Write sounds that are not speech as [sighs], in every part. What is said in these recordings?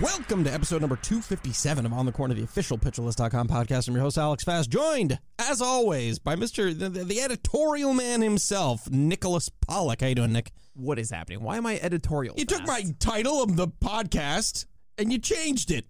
Welcome to episode number 257 of On the Corner, the official PitcherList.com podcast. I'm your host, Alex Fast, joined, as always, by Mr. the, the, the editorial man himself, Nicholas Pollack. How you doing, Nick? What is happening? Why am I editorial? You took my title of the podcast and you changed it.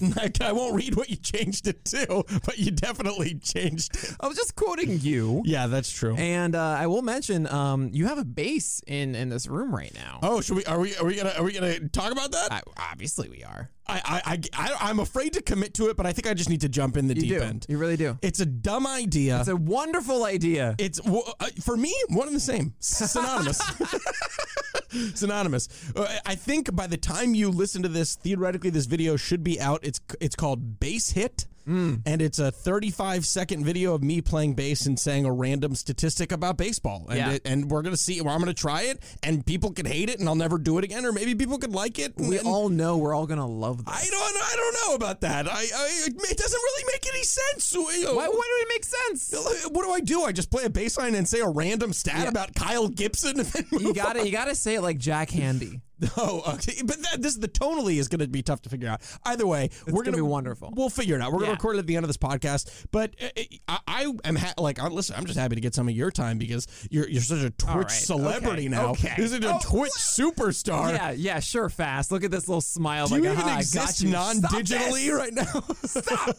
[laughs] I won't read what you changed it to, but you definitely changed it. I was just quoting you. Yeah, that's true. And uh, I will mention, um, you have a bass in in this room right now. Oh, should we? Are we? Are we gonna? Are we gonna talk about that? I, obviously, we are. I, I, I, I, am afraid to commit to it, but I think I just need to jump in the You deep do. end. You really do. It's a dumb idea. It's a wonderful idea. It's uh, for me one and the same, synonymous. [laughs] synonymous. Uh, I think by the time you listen to this, theoretically, this video should be out. It's it's called Bass Hit. Mm. And it's a 35 second video of me playing bass and saying a random statistic about baseball. And, Yeah. it, and we're going to see, well, I'm going to try it, and people can hate it, and I'll never do it again. Or maybe people could like it. we and- all know we're all gonna love this. I don't, I don't know about that. I, I, it doesn't really make any sense. Why, why do it make sense? What do I do? I just play a bass line and say a random stat about Kyle Gibson and then move You got to on? You got to say it like Jack Handey. [laughs] Oh, okay. But that, this the tonally is going to be tough to figure out. Either way, we're gonna be wonderful. We'll figure it out. We're going to record it at the end of this podcast. But uh, I, I am ha- like, I, listen, I'm just happy to get some of your time because you're you're such a Twitch right. celebrity Okay. now. Okay. Is a Oh, Twitch superstar. Yeah, yeah, sure, fast. Look at this little smile. Do like, you even got exist you." non-digitally right now? Stop!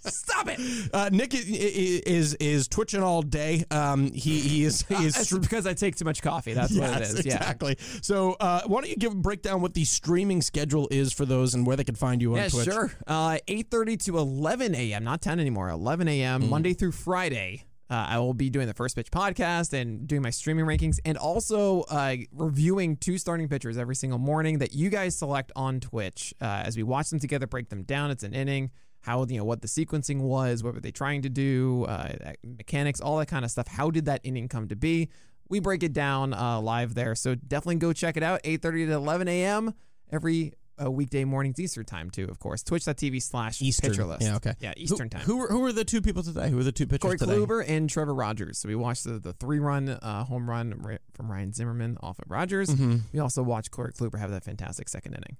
[laughs] Stop it. Uh, Nick is, is is twitching all day. Um, he he is he is It's because I take too much coffee. That's what it is. Yes, is. Yeah. exactly. So, uh, why don't you give break down what the streaming schedule is for those and where they can find you on Yeah, Twitch? sure. Uh, 8.30 to 11 a.m., not 10 anymore, 11 a.m., Mm. Monday through Friday. Uh, I will be doing the First Pitch podcast and doing my streaming rankings and also uh, reviewing two starting pitchers every single morning that you guys select on Twitch uh, as we watch them together, break them down. It's an inning, how, you know, what the sequencing was, what were they trying to do, uh, mechanics, all that kind of stuff. How did that inning come to be? We break it down uh, live there. So definitely go check it out. 8.30 to 11 a.m. every uh, weekday mornings Eastern time too, of course. Twitch.tv slash Eastern. pitcher list. Yeah, okay. Yeah, Who- Eastern time. Who, were who were the two people today? Who were the two pitchers Corey today? Kluber and Trevor Rogers. So we watched the, the three run uh, home run from Ryan Zimmerman off of Rogers. Mm-hmm. We also watched Corey Kluber have that fantastic second inning.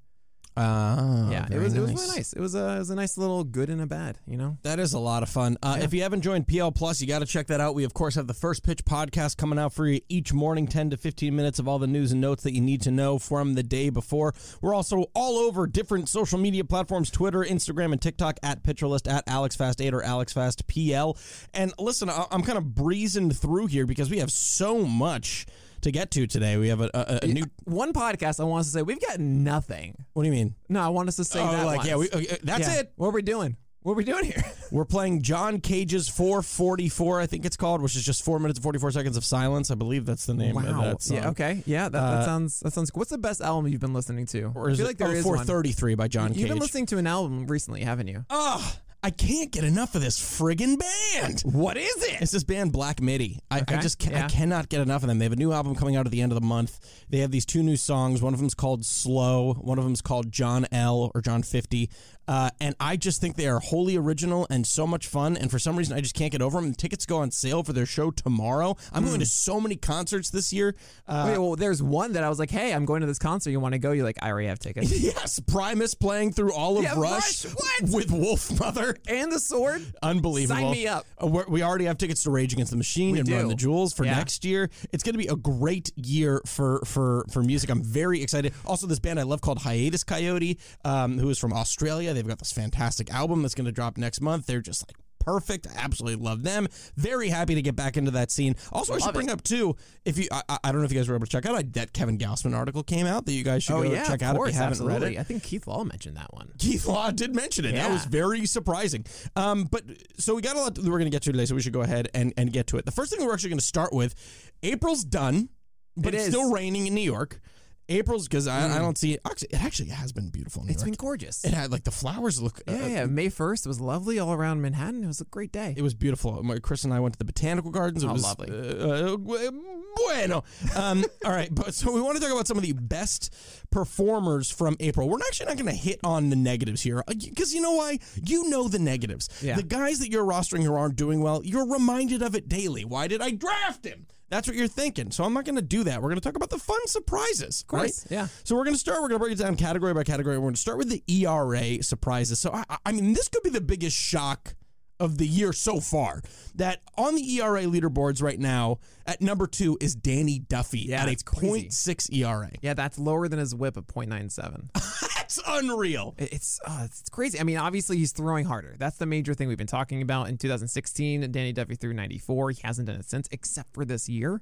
Ah, yeah, it was it was really nice. It was a it was a nice little good and a bad. You know. That is a lot of fun. Uh, Yeah. If you haven't joined PL Plus, you got to check that out. We, of course, have the First Pitch podcast coming out for you each morning, 10 to 15 minutes of all the news and notes that you need to know from the day before. We're also all over different social media platforms Twitter, Instagram, and TikTok at PitcherList, at AlexFast8 or AlexFastPL. And listen, I'm kind of breezing through here because we have so much to get to today. We have a, a, a new. One podcast I want us to say we've got nothing. What do you mean? No, I want us to say Oh, that. like, yeah, we, uh, that's Yeah. it. What are we doing? What are we doing here? [laughs] We're playing John Cage's 444, I think it's called, which is just four minutes and 44 seconds of silence. I believe that's the name of that song. Yeah. Okay. Yeah. That, that Uh, sounds. That sounds. What's the best album you've been listening to? Or I is feel it like there oh, is one. 433 by John You've been listening to an album recently, haven't you? Ugh, I can't get enough of this friggin' band. What is it? It's this band Black Midi. I, I just can, I cannot get enough of them. They have a new album coming out at the end of the month. They have these two new songs. One of them's called Slow. One of them's called John L or John 50. Uh, and I just think they are wholly original and so much fun. And for some reason, I just can't get over them. tickets go on sale for their show tomorrow. I'm going to so many concerts this year. Uh, Wait, well, there's one that I was like, hey, I'm going to this concert. You want to go? You're like, I already have tickets. [laughs] yes, Primus playing through all of Yeah, Rush, Rush, what? with Wolfmother. and the sword. Unbelievable. Sign me up. Uh, we're- we already have tickets to Rage Against the Machine We and Run the Jewels for Yeah. next year. It's going to be a great year for for for music. I'm very excited. Also, this band I love called Hiatus Kaiyote, um, who is from Australia. They've got this fantastic album that's going to drop next month. They're just like perfect. I absolutely love them. Very happy to get back into that scene. Also, I should bring it. up too. If you, I, I don't know if you guys were able to check out I, that Kevin Gausman article came out that you guys should Oh go yeah, check out course, if you haven't absolutely. read it. I think Keith Law mentioned that one. Keith Law did mention it. That was very surprising. Um, but so we got a lot that we're going to get to today, so we should go ahead and, and get to it. The first thing we're actually going to start with April's done, but It it's is. still raining in New York. April's because I, I don't see it. Actually, it actually has been beautiful in New It's been gorgeous. it had like the flowers look. uh, yeah, yeah. May 1st was lovely all around Manhattan. It was a great day. It was beautiful. My, Chris and I went to the botanical gardens. It Oh, was lovely. Uh, uh, bueno. Um, [laughs] all right, but so we want to talk about some of the best performers from April. We're actually not going to hit on the negatives here because you know why? You know the negatives. Yeah. The guys that you're rostering who aren't doing well, you're reminded of it daily. Why did I draft him? That's what you're thinking. So I'm not going to do that. We're going to talk about the fun surprises. Of course, yeah. So we're going to start. We're going to break it down category by category. We're going to start with the ERA surprises. So I, I mean, this could be the biggest shock of the year so far. That on the ERA leaderboards right now, at number two is Danny Duffy Yeah, at a crazy. 0.6 ERA. yeah, that's lower than his whip of 0.97. [laughs] That's unreal. It's uh, it's crazy. I mean, obviously he's throwing harder. That's the major thing we've been talking about. In 2016, Danny Duffy threw 94. He hasn't done it since, except for this year.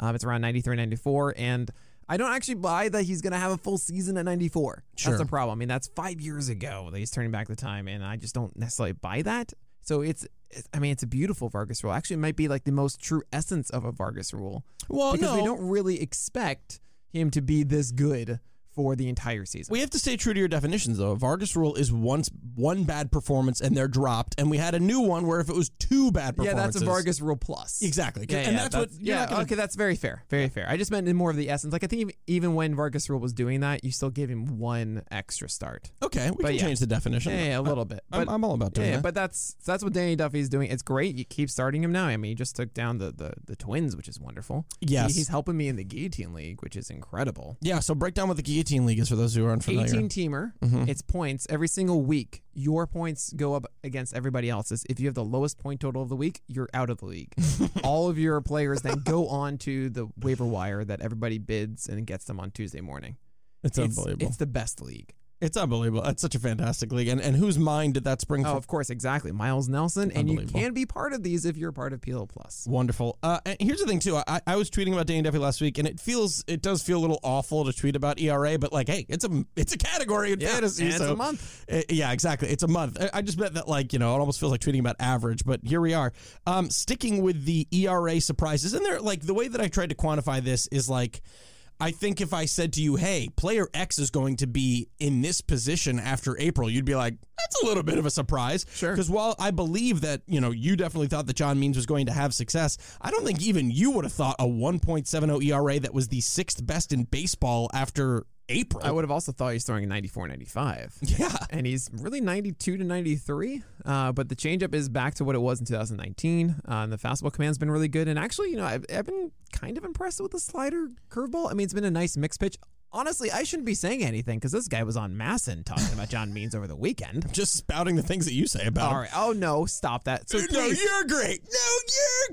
Um, it's around 93, 94, and I don't actually buy that he's going to have a full season at 94. Sure. That's the problem. I mean, that's five years ago that he's turning back the time, and I just don't necessarily buy that. So it's, it's I mean, it's a beautiful Vargas rule. Actually, it might be like the most true essence of a Vargas rule Well, because no. we don't really expect him to be this good for the entire season. We have to stay true to your definitions, though. Vargas rule is once one bad performance and they're dropped, and we had a new one where if it was two bad Yeah, that's a Vargas rule plus. Exactly. Yeah, and yeah, that's, what. Yeah, gonna, okay, that's very fair. Very fair. I just meant in more of the essence. Like I think even- when Vargas rule was doing that, you still gave him one extra start. Okay, we But can yeah. change the definition. Yeah, yeah, a little bit. I'm, But I'm all about doing yeah, that. but that's that's what Danny Duffy's doing. It's great. You keep starting him now. I mean, he just took down the the, the Twins, which is wonderful. Yes. He- he's helping me in the Guillotine League, which is incredible. yeah, so break down with the guillotine league is for those who aren't unfamiliar. 18 teamer. Mm-hmm. It's points every single week. Your points go up against everybody else's. If you have the lowest point total of the week, you're out of the league. [laughs] All of your players then go on to the waiver wire that everybody bids and gets them on Tuesday morning. It's, It's, unbelievable. it's the best league. It's unbelievable. That's such a fantastic league. And and whose mind did that spring Oh, from? of course, exactly. Miles Nelson, and you can be part of these if you're part of PLO Plus. Wonderful. Uh, and here's the thing too. I, I was tweeting about Danny Duffy last week, and it feels it does feel a little awful to tweet about ERA, but like, hey, it's a it's a category in fantasy. and it's a month. Uh, yeah, exactly. It's a month. I- I just meant that like you know it almost feels like tweeting about average, but here we are. Um, sticking with the ERA surprises, and they're like the way that I tried to quantify this is like. I think if I said to you, "Hey, player X is going to be in this position after April," you'd be like, "That's a little bit of a surprise." Sure. Because while I believe that you know you definitely thought that John Means was going to have success, I don't think even you would have thought a 1.70 ERA that was the sixth best in baseball after April. I would have also thought he's throwing 94 95. [laughs] yeah. and he's really 92 to 93. Uh, but the changeup is back to what it was in 2019. Uh, and the fastball command's been really good. And actually, you know, I've, I've been kind of impressed with the slider curveball. I mean, it's been a nice mix pitch. Honestly, I shouldn't be saying anything because this guy was on Masson talking about John Means over the weekend. [laughs] Just spouting the things that you say about All him. right. Oh no, stop that. So no, please, you're great. No,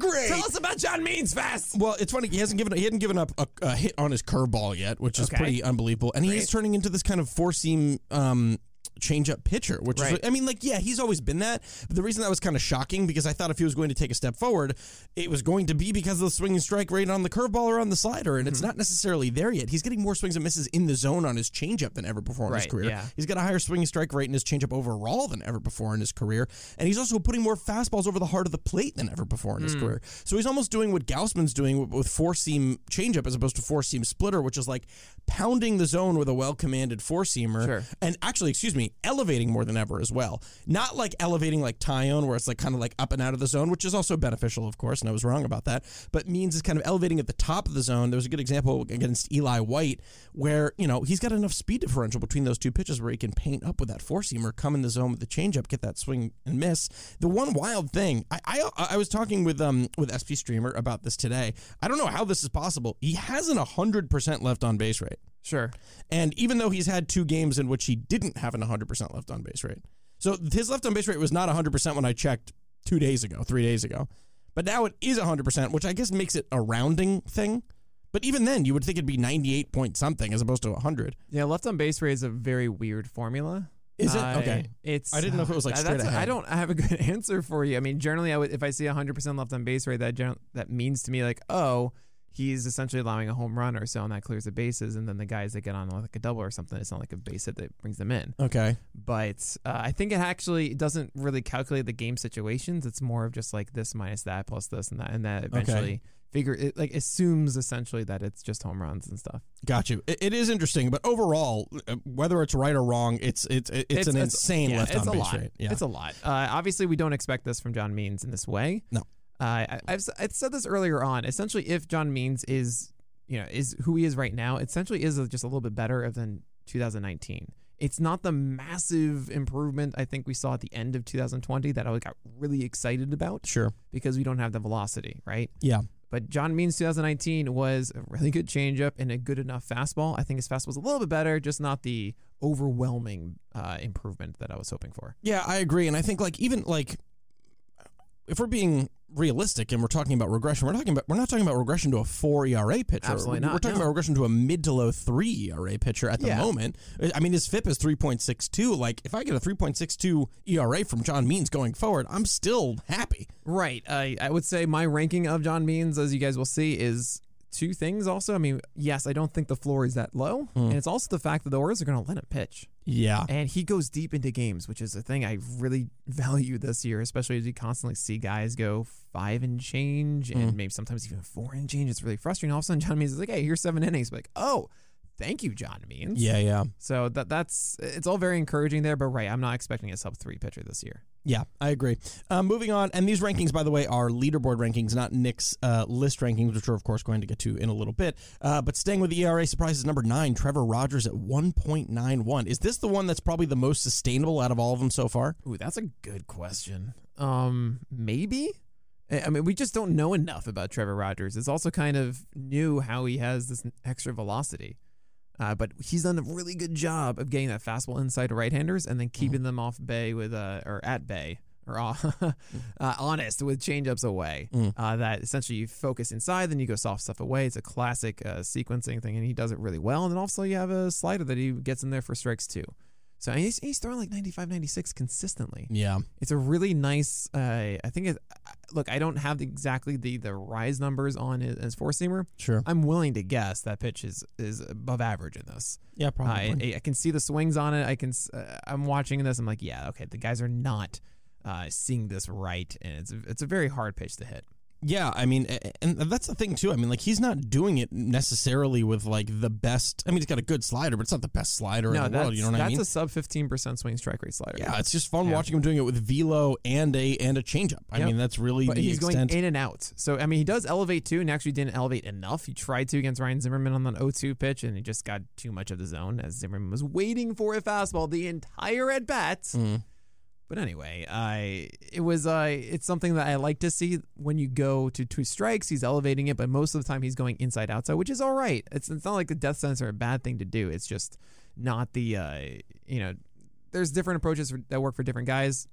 you're great. tell us about John Means fast. well, it's funny. He hasn't given he hadn't given up a, a hit on his curveball yet, which is Okay. pretty unbelievable. And he is turning into this kind of four seam um, change up pitcher, which is I mean, like, yeah, he's always been that. But the reason that was kind of shocking because I thought if he was going to take a step forward, it was going to be because of the swinging strike rate on the curveball or on the slider, and Mm-hmm. it's not necessarily there yet. He's getting more swings and misses in the zone on his changeup than ever before in his career. yeah. He's got a higher swinging strike rate in his changeup overall than ever before in his career, and he's also putting more fastballs over the heart of the plate than ever before in his Hmm. career. So he's almost doing what Gausman's doing with- with four seam changeup as opposed to four seam splitter, which is like pounding the zone with a well commanded four seamer. Sure. And actually, excuse me, elevating more than ever as well. Not like elevating like Tyone, where it's like kind of like up and out of the zone, which is also beneficial, of course, and I was wrong about that. But Means is kind of elevating at the top of the zone. There was a good example against Eli White, where you know he's got enough speed differential between those two pitches where he can paint up with that four seamer, come in the zone with the changeup, get that swing and miss. The one wild thing, I I, I was talking with um with SP Streamer about this today. I don't know how this is possible. He has an hundred percent left on base rate. Sure. And even though he's had two games in which he didn't have an 100% left on base rate. So his left on base rate was not 100% when I checked two days ago, three days ago. But now it is 100%, which I guess makes it a rounding thing. But even then, you would think it'd be 98 point something as opposed to 100. Yeah, left on base rate is a very weird formula. Is it? I- Okay. It's I didn't know if it was, like, uh, straight that's- I don't have a good [laughs] answer for you. I mean, generally, I would if I see 100 percent left on base rate, that gen- that means to me like, oh, he's essentially allowing a home run or so, and that clears the bases, and then the guys that get on like a double or something, it's not like a base hit that brings them in. Okay. But uh, I think it actually doesn't really calculate the game situations. It's more of just like this minus that plus this and that, and that eventually figure it like assumes essentially that it's just home runs and stuff. Got you. It, it is interesting, but overall, uh, whether it's right or wrong, it's it's it's, an insane yeah, left it's on a base lot. rate. Yeah. It's a lot. Uh, obviously, we don't expect this from John Means in this way. No. Uh, I, I've said this earlier on. Essentially, if John Means is you know is who he is right now, essentially is just a little bit better than 2019. It's not the massive improvement I think we saw at the end of 2020 that I got really excited about sure. because we don't have the velocity, right? Yeah. But John Means 2019 was a really good changeup and a good enough fastball. I think his fastball was a little bit better, just not the overwhelming uh, improvement that I was hoping for. Yeah, I agree, and I think like even like if we're being realistic and we're talking about regression, we're talking about we're not talking about regression to a four ERA pitcher. Absolutely we're, not, We're talking no. about regression to a mid to low three ERA pitcher at the Yeah. moment. I mean, his FIP is three point six two. Like if I get a three point six two ERA from John Means going forward, I'm still happy. Right. I, I would say my ranking of John Means, as you guys will see, is two things also. I mean, yes, I don't think the floor is that low. Hmm. And it's also the fact that the Orioles are going to let him pitch. Yeah. And he goes deep into games, which is a thing I really [laughs] value this year, especially as you constantly see guys go five and change and mm. maybe sometimes even four and change. It's really frustrating. All of a sudden, John Means is like, hey, here's seven innings. Like, oh, thank you, John Means. Yeah, yeah. So that that's it's all very encouraging there, but right, I'm not expecting a sub three pitcher this year. Yeah, I agree. Um, moving on, and these rankings, by the way, are leaderboard rankings, not Nick's uh, list rankings, which we're of course going to get to in a little bit. Uh, but staying with the ERA surprises, number nine, Trevor Rogers at one point nine one. Is this the one that's probably the most sustainable out of all of them so far? Ooh, that's a good question. Um, maybe. I I mean, we just don't know enough about Trevor Rogers. It's also kind of new how he has this extra velocity. Uh, but he's done a really good job of getting that fastball inside to right-handers and then keeping them off bay with uh or at bay or [laughs] uh, uh, honest with changeups away. Uh, that essentially you focus inside, then you go soft stuff away. It's a classic uh, sequencing thing, and he does it really well. And then also you have a slider that he gets in there for strikes too. So he's, he's throwing like 95, 96 consistently. Yeah, It's a really nice. Uh, I think. It, look, I don't have exactly the the rise numbers on his, his four seamer. sure. I'm willing to guess that pitch is is above average in this. Yeah, probably. I, I can see the swings on it. I can. Uh, I'm watching this. I'm like, yeah, okay. The guys are not uh, seeing this right, and it's a, it's a very hard pitch to hit. Yeah, I mean, and that's the thing too. I mean, like he's not doing it necessarily with like the best. I mean, he's got a good slider, but it's not the best slider no, in the world. You know what I mean? That's a sub 15 percent swing strike rate slider. yeah, it's just fun Yeah. watching him doing it with velo and a and a changeup. I Yep. mean, that's really But the he's extent. going in and out. So I mean, he does elevate too, and actually didn't elevate enough. He tried to against Ryan Zimmerman on the 0-2 pitch, and he just got too much of the zone as Zimmerman was waiting for a fastball the entire at bat. Mm. But anyway, I it was uh it's something that I like to see when you go to two strikes. He's elevating it, but most of the time he's going inside outside, which is all right. It's it's not like the death sentence are a bad thing to do. It's just not the uh you know there's different approaches for, that work for different guys.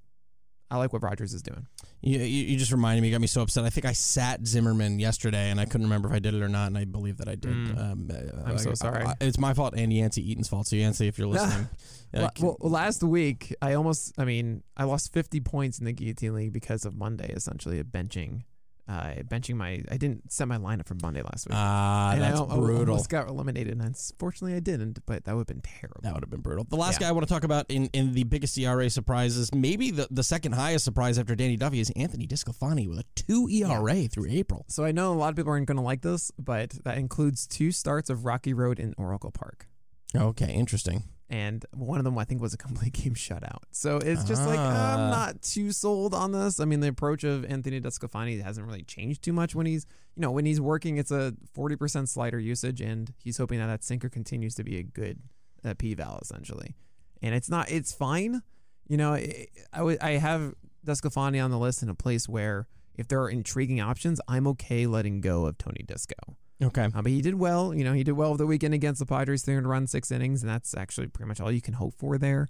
I like what Rogers is doing. You, you, you just reminded me, got me so upset. I think I sat Zimmerman yesterday, and I couldn't remember if I did it or not, and I believe that I did. Mm. Um, uh, I'm so sorry. I- it's my fault and Yancey Eaton's fault. So Yancey, if you're [laughs] listening, uh, Well, last week I almost, I mean, I lost 50 points in the guillotine league because of Monday, essentially, of benching, uh, benching my. I didn't set my lineup for Monday last week. ah, and that's I, al- brutal. almost got eliminated, and unfortunately I didn't. But that would have been terrible. That would have been brutal. The last Yeah. guy I want to talk about in, in the biggest ERA surprises, maybe the, the second highest surprise after Danny Duffy is Anthony DeSclafani with a two ERA through April. So I know a lot of people aren't going to like this, but that includes two starts of Rocky Road in Oracle Park. Okay, interesting. And one of them I think was a complete [laughs] game shutout. So it's just like Ah. I'm not too sold on this. I mean, the approach of Anthony DeSclafani hasn't really changed too much when he's you know when he's working. It's a 40% slider usage, and he's hoping that that sinker continues to be a good uh, p val essentially. And it's not. It's fine. You know, I I have DeSclafani on the list in a place where if there are intriguing options, I'm okay letting go of Tony Disco. Okay. Uh, but he did well. You know, he did well over the weekend against the Padres. 300 run, six innings, and that's actually pretty much all you can hope for there.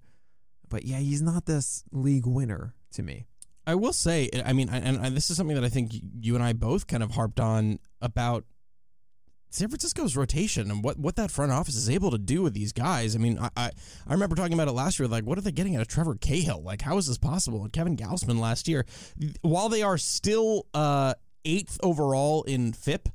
But yeah, he's not this league winner to me. I will say, I mean, and, and this is something that I think you and I both kind of harped on about San Francisco's rotation and what, what that front office is able to do with these guys. I mean, I, I I remember talking about it last year. Like, what are they getting out of Trevor Cahill? Like, how is this possible? And Kevin Gausman last year, while they are still uh, eighth overall in FIP.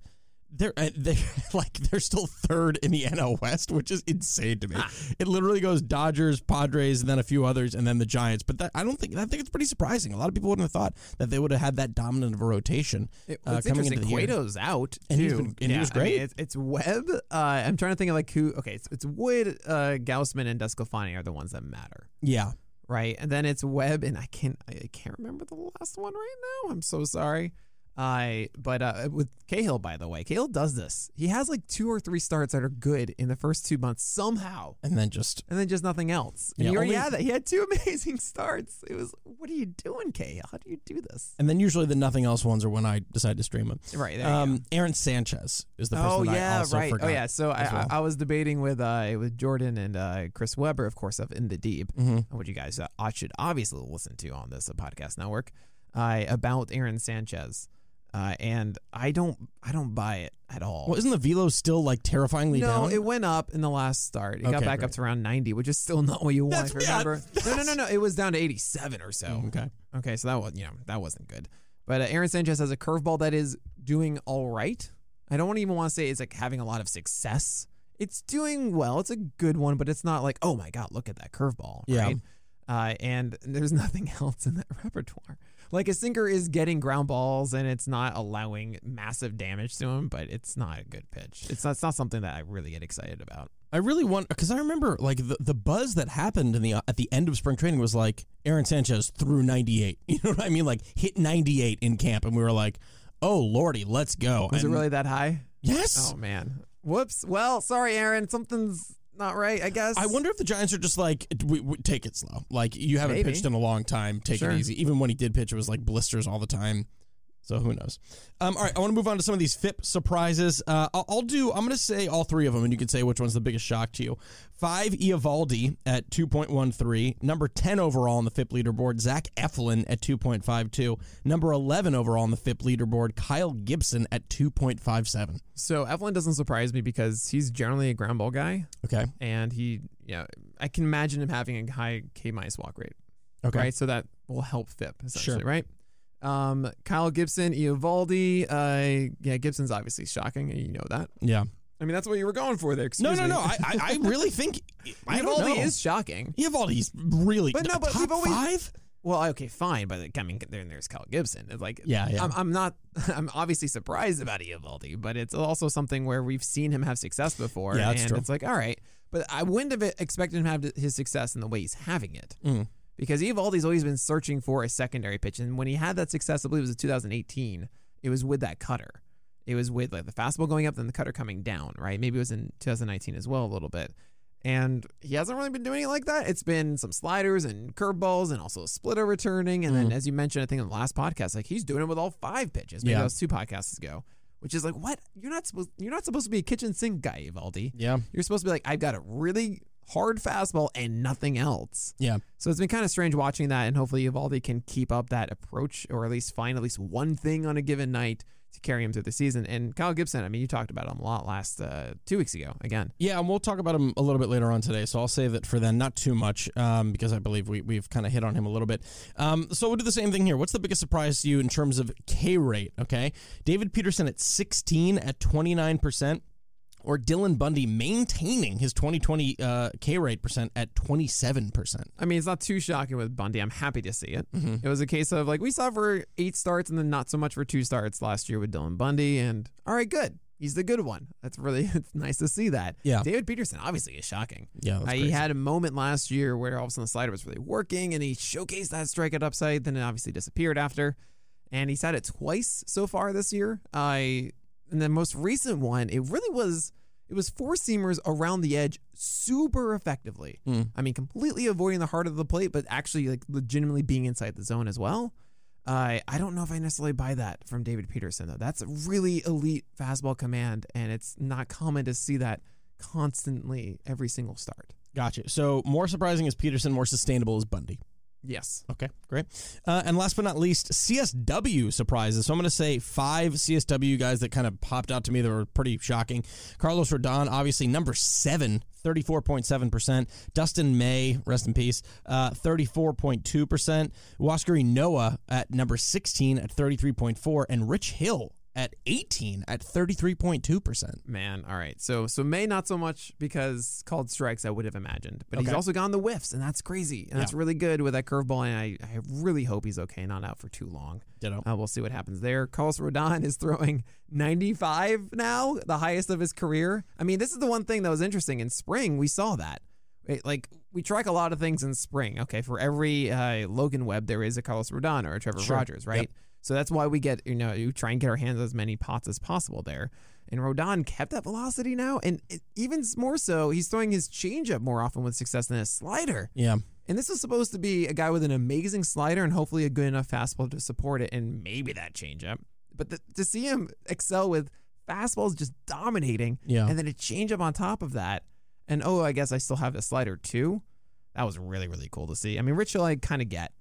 They're, uh, they're [laughs] like they're still third in the [laughs] NL West, which is insane to me. It literally goes Dodgers, Padres, and then a few others, and then the Giants. But that, I don't think I think it's pretty surprising. A lot of people wouldn't have thought that they would have had that dominant of a rotation It, uh, it's coming into the year. Cueto's out And too. he's been- and he was I mean, great. it's, it's Webb. Uh, I'm trying to think of like who. Okay, it's, it's Wood, uh, Gausman, and DeSclafani are the ones that matter, Yeah, right? And then it's Webb, and I can't I can't remember the last one right now. I'm so sorry. I but uh, with Cahill, by the way, Cahill does this. He has like two or three starts that are good in the first two months somehow, and then just and then just nothing else. And Yeah, he already only- had that. He had two [laughs] amazing starts. It was, what are you doing, Cahill? How do you do this? and then usually the nothing else ones are when I decide to stream them. Right there. you go. Um, Aaron Sanchez is the person Oh I yeah, also right. forgot. Oh yeah. So I, well. I, I was debating with uh with Jordan and uh Chris Weber, of course, of In the Deep, Mhm. which you guys uh, should obviously listen to on this uh, podcast network, uh, about Aaron Sanchez, uh, and I don't I don't buy it at all. Well, isn't the velo still like terrifyingly down? no, down? it went up in the last start. It got Okay, back up to around 90, which is still not what you want. That's- remember? [laughs] no, no, no, no. It was down to 87 or so. Mm, okay. Okay, so that was you know that wasn't good. But uh, Aaron Sanchez has a curveball that is doing all right. I don't even want to say it's like having a lot of success. It's doing well. It's a good one, but it's not like oh my god, look at that curveball. Yeah. Right? Uh, and there's [laughs] nothing else in that repertoire. Like a sinker is getting ground balls and it's not allowing massive damage to him, but it's not a good pitch. It's not, it's not something that I really get excited about. I really want because I remember like the, the buzz that happened in the uh, at the end of spring training was like Aaron Sanchez threw 98. [laughs] You know what I mean? Like hit 98 in camp, and we were like, "Oh lordy, let's go!" Was And- it really that high? Yes. Oh man. Whoops. Well, sorry, Aaron. Something's not right. I guess. I wonder if the Giants are just like, we, we, take it slow. Like you haven't Maybe. pitched in a long time. Take Sure. it easy. Even when he did pitch, it was like blisters all the time. So who knows? Um, all right, I want to move on to some of these FIP surprises. Uh, I'll, I'll do. I'm going to say all three of them, and you can say which one's the biggest shock to you. Five Eovaldi at 2.13, number 10 overall on the FIP leaderboard. Zach Eflin at 2.52, number 11 overall on the FIP leaderboard. Kyle Gibson at 2.57. So Eflin doesn't surprise me because he's generally a ground ball guy, Okay. and he, you know, I can imagine him having a high K minus walk rate. Okay. Right. So that will help FIP essentially. Sure. Right. Um, Kyle Gibson, Eovaldi. Uh, yeah, Gibson's obviously shocking, you know that. Yeah. I mean, that's what you were going for there. No, Excuse no, me. no. I, I, I really think I don't Eovaldi is shocking. Eovaldi's really But no, but top we've always- five. Well, okay, fine, but I mean, then there's Kyle Gibson. It's like, Yeah, yeah. I'm, I'm not. [laughs] I'm obviously surprised about Eovaldi, but it's also something where we've seen him have success before, Yeah, and true. it's like, all right, but I wouldn't have expected him to have his success in the way he's having it, Mm. Because Eovaldi's always been searching for a secondary pitch, and when he had that success, I believe it was in 2018, it was with that cutter. It was with like the fastball going up, then the cutter coming down, right? Maybe it was in 2019 as well, a little bit. And he hasn't really been doing it like that. It's been some sliders and curveballs and also a splitter returning. And Mm. then, as you mentioned, I think in the last podcast, like he's doing it with all five pitches. Maybe Yeah. that was two podcasts ago, which is like, what? You're not supposed. You're not supposed to be a kitchen sink guy, Eovaldi. Yeah. You're supposed to be like, I've got a really hard fastball and nothing else. Yeah. So it's been kind of strange watching that, and hopefully Eovaldi can keep up that approach, or at least find at least one thing on a given night to carry him through the season. And Kyle Gibson, I mean, you talked about him a lot last uh, two weeks ago. Again, Yeah, and we'll talk about him a little bit later on today. So I'll save it for then, not too much, um, because I believe we, we've kind of hit on him a little bit. Um, so we'll do the same thing here. What's the biggest surprise to you in terms of K rate? Okay. David Peterson at 16 at 29%, or Dylan Bundy maintaining his 2020 uh, K rate percent at 27%. I mean, it's not too shocking with Bundy. I'm happy to see it. It was a case of like we saw for eight starts and then not so much for two starts last year with Dylan Bundy. And all right, good. He's the good one. That's really [laughs] it's nice to see that. Yeah. David Peterson obviously is shocking. Yeah, Uh, he had a moment last year where all of a sudden the slider was really working and he showcased that strike at upside, then it obviously disappeared after. And he's had it twice so far this year. I and the most recent one, it really was it was four seamers around the edge super effectively. Hmm. I mean, completely avoiding the heart of the plate, but actually like legitimately being inside the zone as well. I I don't know if I necessarily buy that from David Peterson though. That's a really elite fastball command, and it's not common to see that constantly every single start. Gotcha. So more surprising is Peterson, more sustainable is Bundy. Yes. Okay, great. Uh, and last but not least, CSW surprises. So I'm going to say five CSW guys that kind of popped out to me that were pretty shocking. Carlos Rodon, obviously number seven, 34.7%. Dustin May, rest in peace, uh, 34.2%. Huascar Ynoa at number 16 at 33.4 and Rich Hill at 18 at 33.2%. Man, all right. So so May not so much because called strikes I would have imagined, but he's also gone the whiffs, and that's crazy. And that's really good with that curveball. And I, I really hope he's okay, not out for too long. Ditto. Uh, we'll see what happens there. Carlos Rodon is throwing 95 now, the highest of his career. I mean, this is the one thing that was interesting. In spring, we saw that. It- like, we track a lot of things in spring. Okay, for every uh, Logan Webb, there is a Carlos Rodon or a Trevor Sure. Rogers, right? Yep. So that's why we get, you know, you try and get our hands as many pots as possible there. And Rodon kept that velocity now. And even more so, he's throwing his changeup more often with success than his slider. Yeah. And this is supposed to be a guy with an amazing slider and hopefully a good enough fastball to support it and maybe that changeup. But the, to see him excel with fastballs just dominating Yeah. and then a changeup on top of that, and oh, I guess I still have a slider too. That was really, really cool to see. I mean, Rich I kind of get.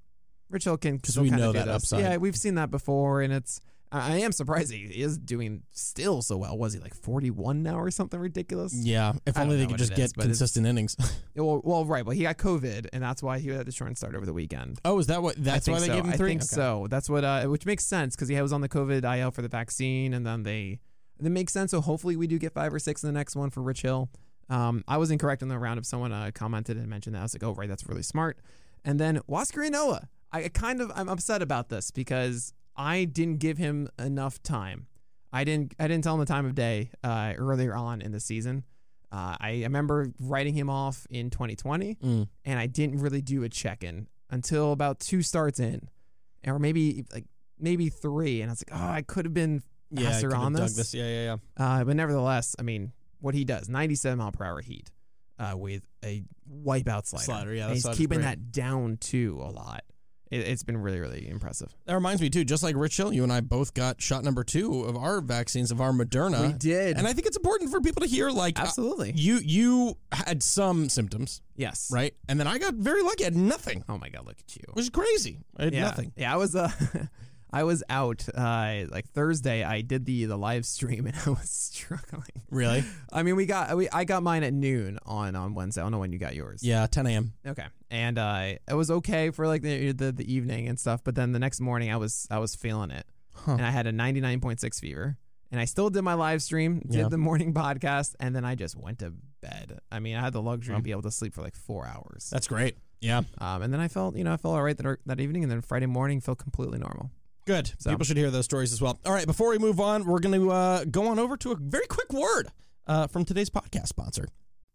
Rich Hill can 'Cause because we know that this. upside. Yeah, we've seen that before, and it's. I I am surprised he is doing still so well. Was he like 41 now or something ridiculous? Yeah. If only they could just get is, consistent innings. [laughs] Well, well, right. Well, he got COVID, and that's why he had the short start over the weekend. oh, is that what? That's why they so. gave him I three? think Okay. so. That's what, uh, which makes sense because he was on the COVID IL for the vaccine, and then they, that makes sense. So hopefully we do get five or six in the next one for Rich Hill. Um, I was incorrect in the round. If someone uh, commented and mentioned that, I was like, oh right, that's really smart. And then Huascar Ynoa, I kind of I'm upset about this because I didn't give him enough time. I didn't I didn't tell him the time of day uh, earlier on in the season. Uh, I remember writing him off in 2020 Mm. and I didn't really do a check in until about two starts in, or maybe like maybe three, and I was like, oh, I could have been faster could've on this. this. Yeah, yeah, yeah. Uh, but nevertheless, I mean, what he does, 97 mile per hour heat, uh, with a wipeout slider. Slider, yeah, he's keeping great. that down too a lot. It, it's been really, really impressive. That reminds me too. Just like Rich Hill, you and I both got shot number two of our vaccines of our Moderna. we did, and I think it's important for people to hear. Like, uh, absolutely, you you had some symptoms, yes, right? And then I got very lucky. I had nothing, Oh my god, look at you. It was crazy. I had yeah. nothing. Yeah, I was uh [laughs] I was out uh like Thursday I did the the live stream [laughs] and I was struggling. Really? I mean, we got we I got mine at noon on on Wednesday. I don't know when you got yours. Yeah, 10 a.m. Okay. And uh it was okay for like the the, the evening and stuff, but then the next morning I was I was feeling it. Huh. And I had a 99.6 fever. And I still did my live stream, did Yeah. the morning [laughs] podcast, and then I just went to bed. I mean, I had the luxury Well. to be able to sleep for like four hours. That's great. Yeah, Um, and then I felt, you know, I felt all right that, that evening, and then Friday morning felt completely normal. Good. So- People should hear those stories as well. All right, before we move on, we're going to uh, go on over to a very quick word uh, from today's podcast sponsor.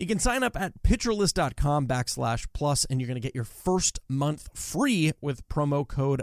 You can sign up at pitcherlist.com backslash plus, and you're going to get your first month free with promo code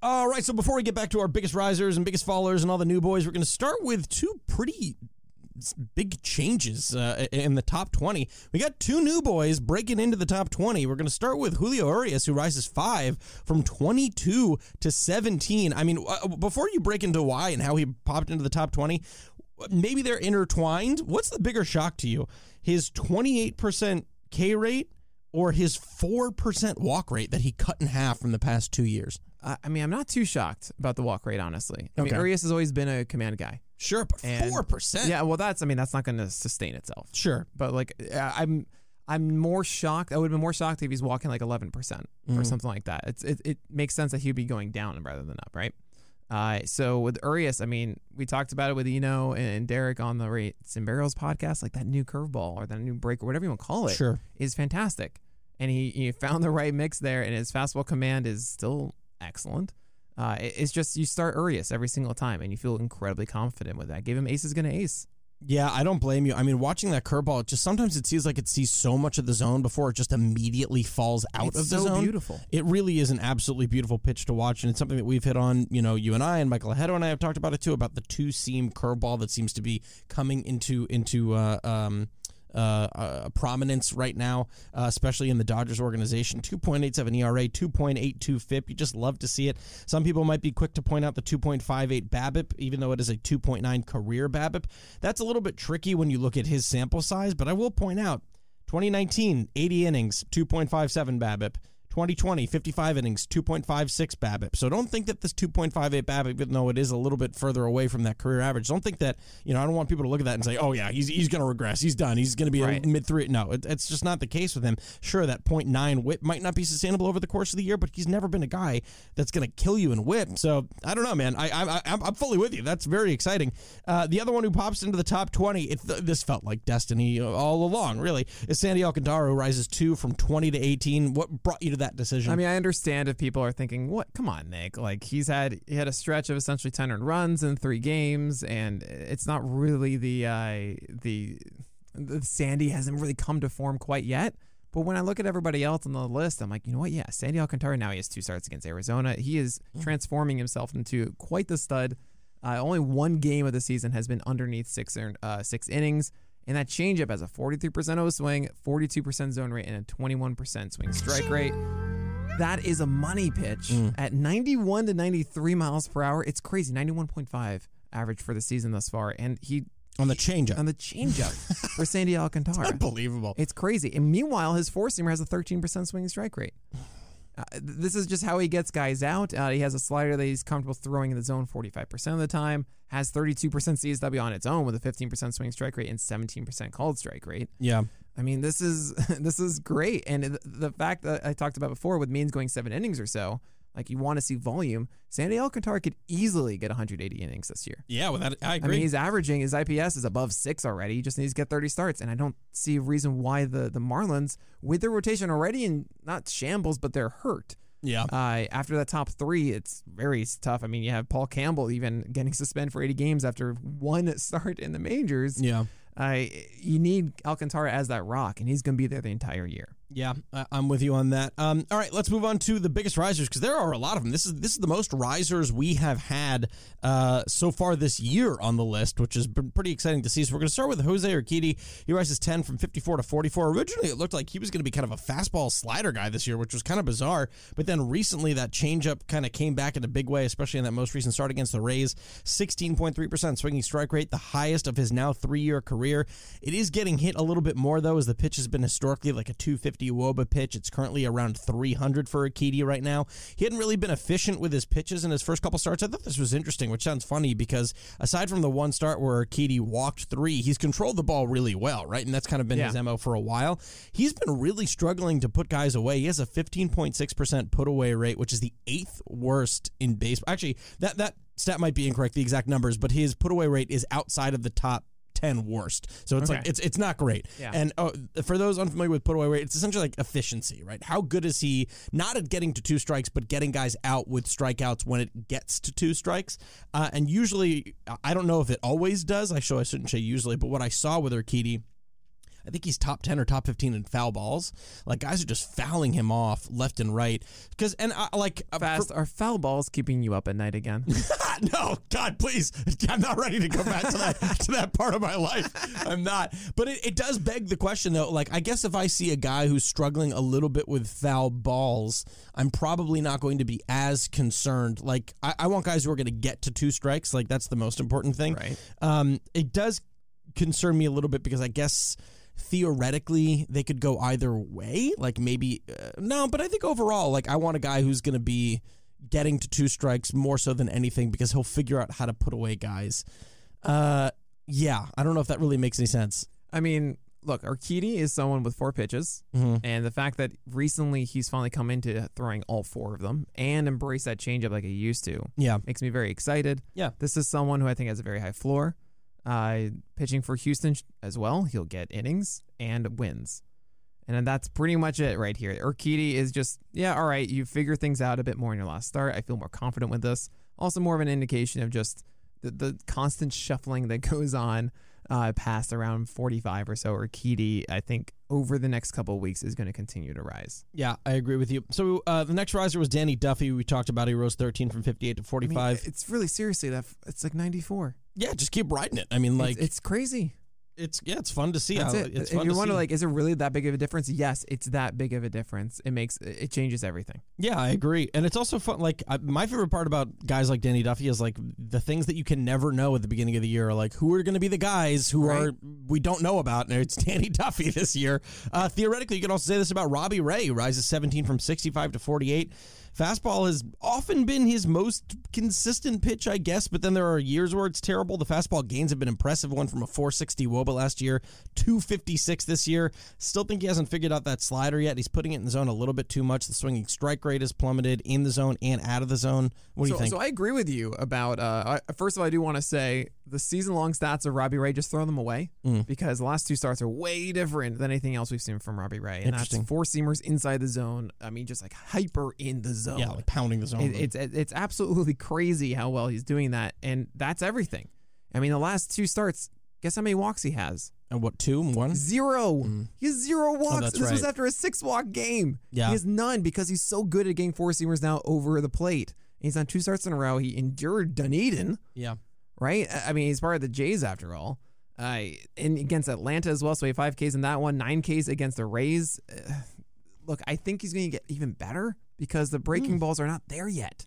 All right, so before we get back to our biggest risers and biggest fallers and all the new boys, we're going to start with two pretty big changes uh, in the top 20. We got two new boys breaking into the top 20. We're going to start with Julio Urias, who rises five from 22 to 17. I mean, uh, before you break into why and how he popped into the top 20, maybe they're intertwined. What's the bigger shock to you? His 28% K rate or his 4% walk rate that he cut in half from the past two years? I mean, I'm not too shocked about the walk rate, honestly. I Okay. mean, Urias has always been a command guy. Sure, but 4%? Yeah, well, that's I mean, that's not going to sustain itself. Sure. But like, I'm I'm more shocked. I would have been more shocked if he's walking like 11 percent or something like that. It's it, it makes sense that he'd be going down rather than up, right? Uh, so with Urias, I mean, we talked about it with Eno and Derek on the Rates and Barrels podcast. Like that new curveball or that new break or whatever you want to call it, Sure. is fantastic. And he, he found the right mix there, and his fastball command is still excellent. Uh, it- it's just you start Urias every single time, and you feel incredibly confident with that. Give him ace is going to ace. Yeah, I don't blame you. I mean, watching that curveball, it just sometimes it seems like it sees so much of the zone before it just immediately falls out It's of the so zone. beautiful. It really is an absolutely beautiful pitch to watch, and it's something that we've hit on. You know, you and I and Michael Ajeto and I have talked about it too about the two seam curveball that seems to be coming into into uh, um, uh, uh, prominence right now, uh, especially in the Dodgers organization. 2.87 ERA, 2.82 FIP. You just love to see it. Some people might be quick to point out the 2.58 BABIP, even though it is a 2.9 career BABIP. That's a little bit tricky when you look at his sample size, but I will point out 2019, 80 innings, 2.57 BABIP. 2020, 55 innings, 2.56 BABIP. So don't think that this 2.58 BABIP, even though it is a little bit further away from that career average, don't think that, you know, I don't want people to look at that and say, oh, yeah, he's, he's going to regress. He's done. He's going to be Right. a mid three. No, it, it's just not the case with him. Sure, that 0.9 whip might not be sustainable over the course of the year, but he's never been a guy that's going to kill you in whip. So I don't know, man. I, I, I'm, I'm fully with you. That's very exciting. Uh, the other one who pops into the top 20, it, this felt like destiny all along, really, is Sandy Alcantara, who rises two from 20 to 18. What brought you to that decision? I mean, I understand if people are thinking, "What? Come on, Nick! Like he's had he had a stretch of essentially ten earned runs in three games, and it's not really the uh, the the Sandy hasn't really come to form quite yet." But when I look at everybody else on the list, I'm like, you know what? Yeah, Sandy Alcantara now he has two starts against Arizona. He is transforming himself into quite the stud. Uh, only one game of the season has been underneath six uh, six innings. And that changeup has a 43% O swing, 42% zone rate, and a 21% swing strike rate. That is a money pitch mm. at 91 to 93 miles per hour. It's crazy. 91.5 average for the season thus far. And he on the changeup. on the changeup for Sandy [laughs] Alcantara. Unbelievable. It's crazy. And meanwhile, his four seamer has a 13% swinging strike rate. Uh, this is just how he gets guys out. Uh, he has a slider that he's comfortable throwing in the zone 45% of the time, has 32% CSW on its own with a 15% swing strike rate and 17% called strike rate. Yeah. I mean, this is [laughs] this is great, and the fact that I talked about before with Means going seven innings or so, like you want to see volume. Sandy Alcantara could easily get 180 innings this year. Yeah, well, that, I I mean, he's averaging his IPS is above six already. He just needs to get 30 starts, and I don't see a reason why the the Marlins, with their rotation already in not shambles, but they're hurt. yeah. Uh, after that top three, it's very tough. I mean, you have Paul Campbell even getting suspended for 80 games after one [laughs] start in the majors. yeah. Uh, you need Alcantara as that rock, and he's going to be there the entire year. Yeah, I'm with you on that. Um, all right, let's move on to the biggest risers because there are a lot of them. This is this is the most risers we have had uh, so far this year on the list, which has been pretty exciting to see. So we're going to start with Jose Urquidy. He rises 10 from 54 to 44. Originally, it looked like he was going to be kind of a fastball slider guy this year, which was kind of bizarre. But then recently, that changeup kind of came back in a big way, especially in that most recent start against the Rays. 16.3% swinging strike rate, the highest of his now three year career. It is getting hit a little bit more though, as the pitch has been historically like a 250 Woba pitch. It's currently around 300 for Urquidy right now. He hadn't really been efficient with his pitches in his first couple starts. I thought this was interesting, which sounds funny because aside from the one start where Urquidy walked three, he's controlled the ball really well, right? And that's kind of been his Yeah. MO for a while. He's been really struggling to put guys away. He has a 15.6% put away rate, which is the eighth worst in baseball. Actually, that that stat might be incorrect, the exact numbers, but his put away rate is outside of the top 10 worst. So it's like it's it's not great. Yeah. And oh, for those unfamiliar with put away rate, it's essentially like efficiency, right? How good is he not at getting to two strikes, but getting guys out with strikeouts when it gets to two strikes? Uh, and usually, I don't know if it always does. I show I shouldn't say usually, but what I saw with Urquidy. I think he's top 10 or top 15 in foul balls. Like guys are just fouling him off left and right. Because, and I, like, uh, Fast, are foul balls keeping you up at night again? [laughs] no, God, please. [laughs] I'm not ready to go back to that [laughs] to that part of my life. I'm not. But it, it does beg the question though. Like, I guess if I see a guy who's struggling a little bit with foul balls, I'm probably not going to be as concerned. Like, I, I want guys who are going to get to two strikes. Like, that's the most important thing. Right. Um, it does concern me a little bit because I guess theoretically they could go either way. Like maybe uh, no, but I think overall, like I want a guy who's going to be getting to two strikes more so than anything because he'll figure out how to put away guys. Uh, yeah, I don't know if that really makes any sense. I mean, look, Urquidy is someone with four pitches, Mhm. and the fact that recently he's finally come into throwing all four of them and embrace that changeup like he used to Yeah, makes me very excited. Yeah. This is someone who I think has a very high floor. Uh, pitching for Houston as well, he'll get innings and wins. And that's pretty much it right here. Urquidy is just, yeah, all right, you figure things out a bit more in your last start. I feel more confident with this. Also, more of an indication of just the, the constant shuffling that [laughs] goes on uh, past around 45 or so. Urquidy, I think, over the next couple of weeks is going to continue to rise. yeah, I agree with you. So uh, the next riser was Danny Duffy. We talked about he rose 13 from 58 to I mean, 45. it's really seriously that it's like 94. yeah, just keep riding it. I mean, like it's, it's crazy. It's yeah, it's fun to see. That's how, it. It's you're to wondering, see. like, is it really that big of a difference? Yes, it's that big of a difference. It makes it changes everything. Yeah, I agree, and it's also fun. Like I, my favorite part about guys like Danny Duffy is like the things that you can never know at the beginning of the year. Are like who are going to be the guys who Right. are we don't know about, and it's [laughs] Danny Duffy this year. Uh, theoretically, you could also say this about Robbie Ray, who rises 17 from 65 to 48. Fastball has often been his most consistent pitch, I guess, but then there are years where it's terrible. The fastball gains have been impressive. One from a 460 Woba last year, 256 this year. Still think he hasn't figured out that slider yet. He's putting it in the zone a little bit too much. The swinging strike rate has plummeted in the zone and out of the zone. What do so, you think? so I agree with you about. Uh, I, first of all, I do want to say the season-long stats of Robbie Ray. Just throw them away Mm. because the last two starts are way different than anything else we've seen from Robbie Ray. And that's four seamers inside the zone. I mean, just like hyper in the zone. Yeah, like pounding the zone. It, it's it's absolutely [laughs] crazy how well he's doing that, and that's everything. I mean, the last two starts. Guess how many walks he has? and what two, one? Zero. He has zero walks. Mm. Oh, this was after a six walk game. Yeah. He has none because he's so good at getting four seamers now over the plate. He's on two starts in a row. He endured Dunedin, Yeah. right? I- I mean, he's part of the Jays after all. Uh, and against Atlanta as well. So he had five Ks in that one, nine Ks against the Rays. Uh, look, I think he's going to get even better because the breaking Hmm. balls are not there yet.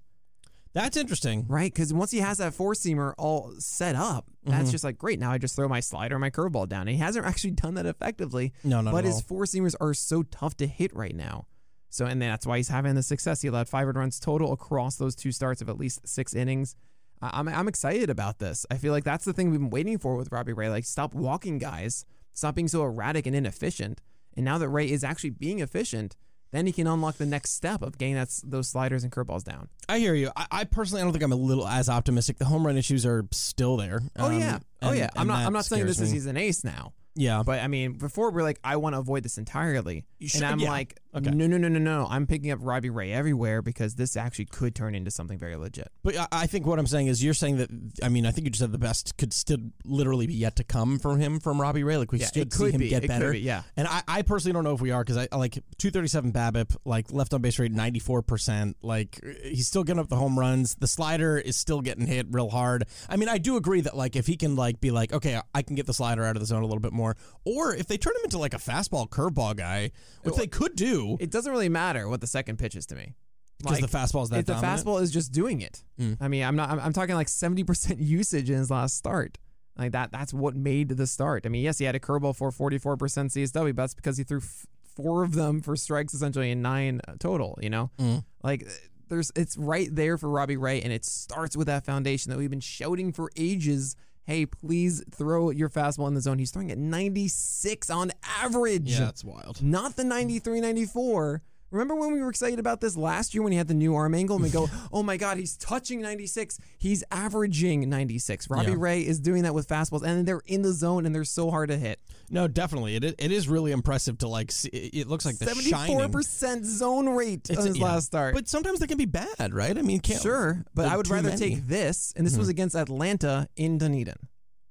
That's interesting. Right, because once he has that four seamer all set up, that's Mhm. just like great. Now I just throw my slider my curveball down. And he hasn't [laughs] actually done that effectively. No, not but his four seamers are so tough to hit right now. So, and that's why he's having the success. He allowed five runs total across those two starts of at least six innings. I'm, I'm excited about this. I feel like that's the thing we've been waiting for with Robbie Ray. Like, stop walking guys, stop being so erratic and inefficient. And now that Ray is actually being efficient, then he can unlock the next step of getting that, those sliders and curveballs down. I hear you. I, I personally, I don't think I'm a little as optimistic. The home run issues are still there. Oh Um, yeah, oh and- yeah. I'm and not. I'm not saying this scares is he's an ace now, Yeah, but I mean, before we're like, I want to avoid this entirely, You should- and I'm yeah. like, Okay. no, no, no, no, no. I'm picking up Robbie Ray everywhere because this actually could turn into something very legit. But I- I think what I'm saying is you're saying that I mean I think you just said the best could still literally be yet to come from him from Robbie Ray. Like we Yeah, should see him be. get It better. be, yeah. And I, I personally don't know if we are because I I like 237 BABIP, like left on base rate 94 percent. Like he's still getting up the home runs. The slider is still getting hit real hard. I mean I do agree that like if he can like be like okay I can get the slider out of the zone a little bit more, or if they turn him into like a fastball curveball guy, which they could do It doesn't really matter what the second pitch is to me. because the fastball is that if the dominant. fastball is just doing it. Mm. I mean, I'm not. I'm, I'm talking like 70 percent [laughs] usage in his last start. Like that. That's what made the start. I mean, yes, he had a curveball for 44 percent CSW, but that's because he threw f- four of them for strikes essentially in nine uh, total. You know, Mm. like there's it's right there for Robbie Ray, and it starts with that foundation that we've been shouting for ages. Hey, please throw your fastball in the zone. He's throwing at 96 on average Yeah, that's wild. not the 93 94 remember when we were excited about this last year when he had the new arm angle and we go [laughs] oh my god he's touching 96 he's averaging 96 robbie Yeah. ray is doing that with fastballs and they're in the zone and they're so hard to hit No, definitely. It it is really impressive to like see. It looks like the 74% zone rate It's on his yeah. last start But sometimes they can be bad, right? I mean, can't sure but i would rather many. Mm-hmm. take this and this was against atlanta in dunedin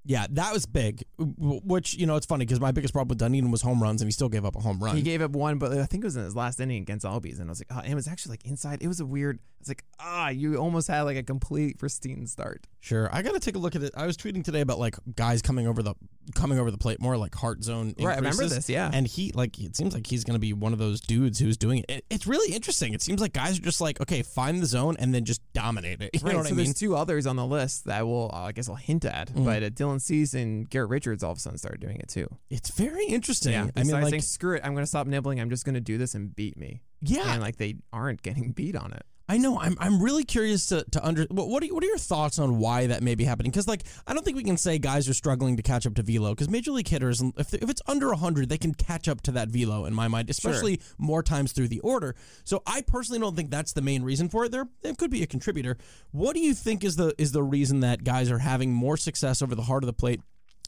Yeah, that was big. Which you know, it's funny because my biggest problem with Dunedin was home runs, and he still gave up a home run. He gave up one, but I think it was in his last inning against Albies, and I was like, oh, and it was actually like inside. It was a weird. It's like ah, you almost had like a complete pristine start. Sure, I got to take a look at it. I was tweeting today about like guys coming over the coming over the plate more like heart zone. Right, I remember this, yeah. and he like it seems like he's going to be one of those dudes who's doing it. it. It's really interesting. It seems like guys are just like okay, find the zone and then just dominate it. [laughs] You Right, know what so I mean? there's two others on the list that I will, uh, I guess, I'll hint at. Mm-hmm. But uh, Dylan Cease and Garrett Richards all of a sudden started doing it too. It's very interesting. Yeah, I mean, like saying, screw it, I'm going to stop nibbling. I'm just going to do this and beat me. yeah, and like they aren't getting beat on it. I know. I'm I'm really curious to to under. What what are, what are your thoughts on why that may be happening? Because like I don't think we can say guys are struggling to catch up to velo because major league hitters, if if it's under hundred, they can catch up to that velo in my mind, especially more times through the order. So I personally don't think that's the main reason for it. There it could be a contributor. What do you think is the is the reason that guys are having more success over the heart of the plate?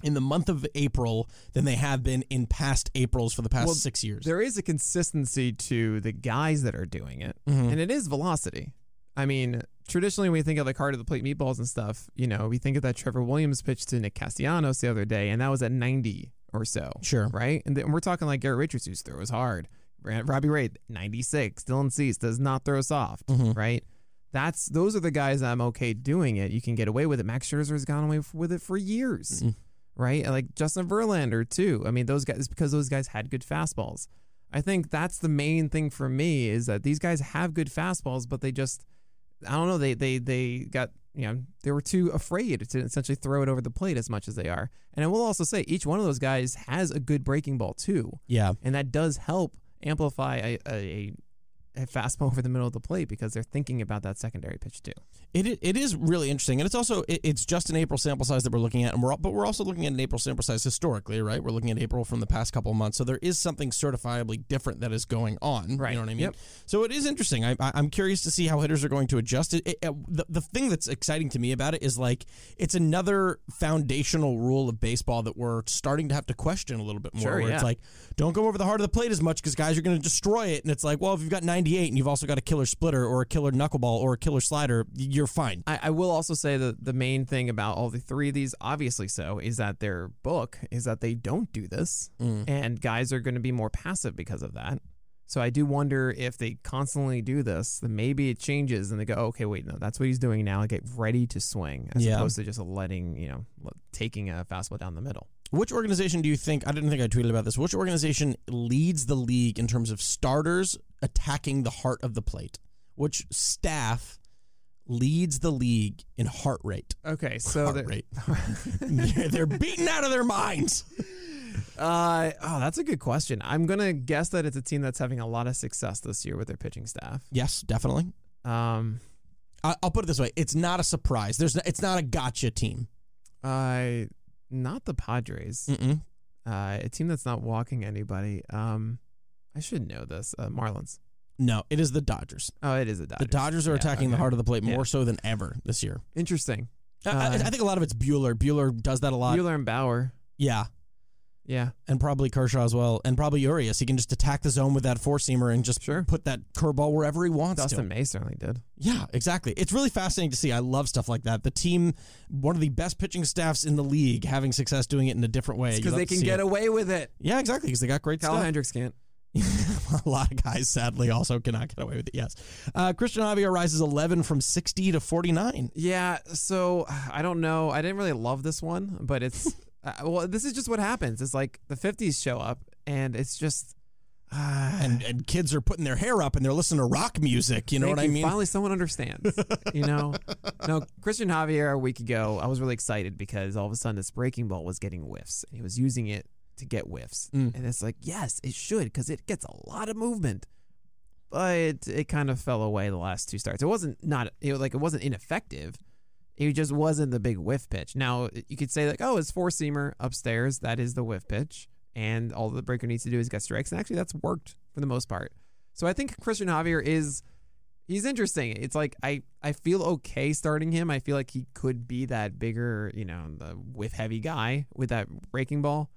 In the month of April, than they have been in past Aprils for the past Well, six years. There is a consistency to the guys that are doing it, Mm-hmm. and it is velocity. I mean, traditionally, when we think of like heart of the plate meatballs and stuff, you know, we think of that Trevor Williams pitch to Nick Castellanos the other day, and that was at 90 or so. Sure. Right? And then we're talking like Garrett Richards, whose throw is hard. Robbie Ray, 96. Dylan Cease does not throw soft, Mm-hmm. right? That's those are the guys that I'm okay doing it. You can get away with it. Max Scherzer's gone away with it for years, Mm-hmm. Right? Like Justin Verlander too. I mean, those guys because those guys had good fastballs. I think that's the main thing for me is that these guys have good fastballs, but they just I don't know they they they got you know they were too afraid to essentially throw it over the plate as much as they are. And I will also say each one of those guys has a good breaking ball too, yeah. and that does help amplify a, a, a a fastball [laughs] over the middle of the plate because they're thinking about that secondary pitch too. It it is really interesting, and it's also it, it's just an April sample size that we're looking at, and we're but we're also looking at an April sample size historically, right? We're looking at April from the past couple of months, so there is something certifiably different that is going on. Right. You know what I mean? Yep. So it is interesting. I, I, I'm curious to see how hitters are going to adjust. It, it, it- the the thing that's exciting to me about it is like it's another foundational rule of baseball that we're starting to have to question a little bit more. Sure, where it's like don't go over the heart of the plate as much because guys are going to destroy it, and it's like, well, if you've got 98 and you've also got a killer splitter or a killer knuckleball or a killer slider, you're fine. I, I will also say that the main thing about all the three of these, obviously so, is that their book is that they don't do this, mm. and guys are going to be more passive because of that. So I do wonder if they constantly do this, then maybe it changes and they go, okay, wait, no, that's what he's doing now. Get ready to swing, as Yeah. opposed to just letting you know taking a fastball down the middle. Which organization do you think? I didn't think I tweeted about this. Which organization leads the league in terms of starters attacking the heart of the plate? Which staff leads the league in heart rate? Okay, so heart rate. [laughs] [laughs] they're, they're beaten out of their minds. Uh, oh, that's a good question. I'm gonna guess that it's a team that's having a lot of success this year with their pitching staff. Yes, definitely. Um, I, I'll put it this way: it's not a surprise. There's, it's not a gotcha team. I not the Padres. Mm-mm. Uh, a team that's not walking anybody. Um, I should know this. Uh, Marlins. No, it is the Dodgers. Oh, it is the Dodgers. The Dodgers are Yeah, attacking the heart of the plate more Yeah. so than ever this year. Interesting. I- I, Uh, I think a lot of it's Buehler. Buehler does that a lot. Buehler and Bauer. Yeah. Yeah. and probably Kershaw as well, and probably Urias. He can just attack the zone with that four seamer and just Sure. put that curveball wherever he wants Dustin to. May certainly did. Yeah, exactly. It's really fascinating to see. I love stuff like that. The team, one of the best pitching staffs in the league, having success doing it in a different way. Because they can get it. away with it. Yeah, exactly. Because they got great Kyle stuff. Hendricks can't. [laughs] a lot of guys, sadly, also cannot get away with it. Yes. Uh, Cristian Javier rises 11 from 60 to 49. Yeah, so I don't know. I didn't really love this one, but it's [laughs] uh, well, this is just what happens. It's like the 50s show up and it's just uh, And, and kids are putting their hair up and they're listening to rock music. You know what I mean? Finally, someone understands. you know, [laughs] no. Cristian Javier a week ago, I was really excited because all of a sudden this breaking ball was getting whiffs, and he was using it to get whiffs, Mm. and it's like, yes, it should because it gets a lot of movement. But it, it kind of fell away the last two starts. It wasn't not it was like it wasn't ineffective. It just wasn't the big whiff pitch. Now you could say like, oh, it's four seamer upstairs. That is the whiff pitch, and all the breaker needs to do is get strikes. And actually, that's worked for the most part. So I think Cristian Javier is he's interesting. It's like I I feel okay starting him. I feel like he could be that bigger, you know, the whiff heavy guy with that breaking ball.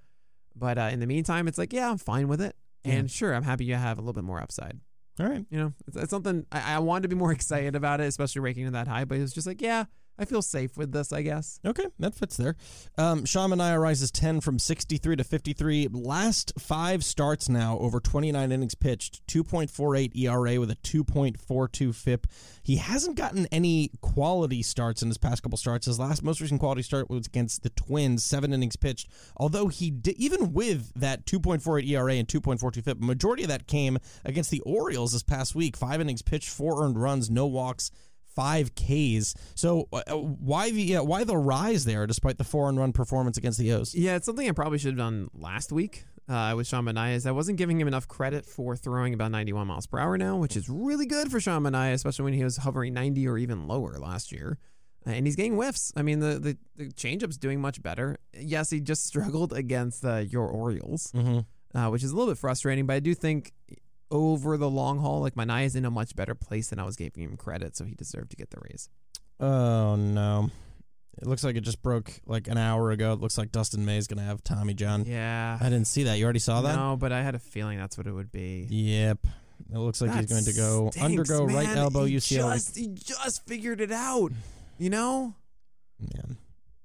But uh, in the meantime, it's like yeah, I'm fine with it. And sure, I'm happy you have a little bit more upside. All right. You know, it's, it's something I, I wanted to be more [laughs] excited about it, especially ranking it that high. But it was just like, yeah, I feel safe with this, I guess. Okay, that fits there. Um, Sean rises 10 from 63 to 53. Last five starts now, over 29 innings pitched, 2.48 ERA with a 2.42 FIP. He hasn't gotten any quality starts in his past couple starts. His last most recent quality start was against the Twins, seven innings pitched. Although he did, even with that 2.48 ERA and 2.42 FIP, majority of that came against the Orioles this past week. Five innings pitched, four earned runs, no walks five Ks. So uh, why the uh, why the rise there, despite the four and run performance against the O's? Yeah, it's something I probably should have done last week uh, with Sean Manaea. Is I wasn't giving him enough credit for throwing about 91 miles per hour now, which is really good for Sean Manaea, especially when he was hovering 90 or even lower last year. Uh, and he's getting whiffs. I mean, the the, the changeup's doing much better. Yes, he just [laughs] struggled against uh, your Orioles, mm-hmm. Uh, which is a little bit frustrating. But I do think over the long haul, like Manaea is in a much better place than I was giving him credit, so he deserved to get the raise. Oh no. It looks like it just broke like an hour ago. It looks like Dustin May is going to have Tommy John. Yeah. I didn't see that. You already saw that? No, but I had a feeling that's what it would be. Yep. It looks like That he's going to go stinks, undergo right elbow he UCL. Just, he just figured it out. You know? Man,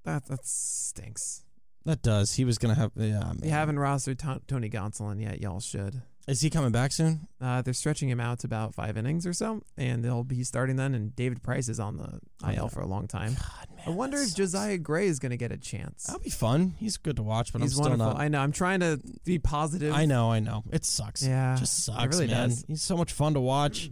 That that stinks. that does. He was going to have. Yeah, man. You haven't rostered Ton- Tony Gonsolin yet. Y'all should. Is he coming back soon? Uh, they're stretching him out to about five innings or so, and they'll be starting then. And David Price is on the IL for a long time. God, man. I wonder if sucks. Josiah Gray is going to get a chance. That'll be fun. He's good to watch, but He's I'm still wonderful. not. I know. I'm trying to be positive. I know, I know. It sucks. Yeah, It just sucks, really man. does. He's so much fun to watch.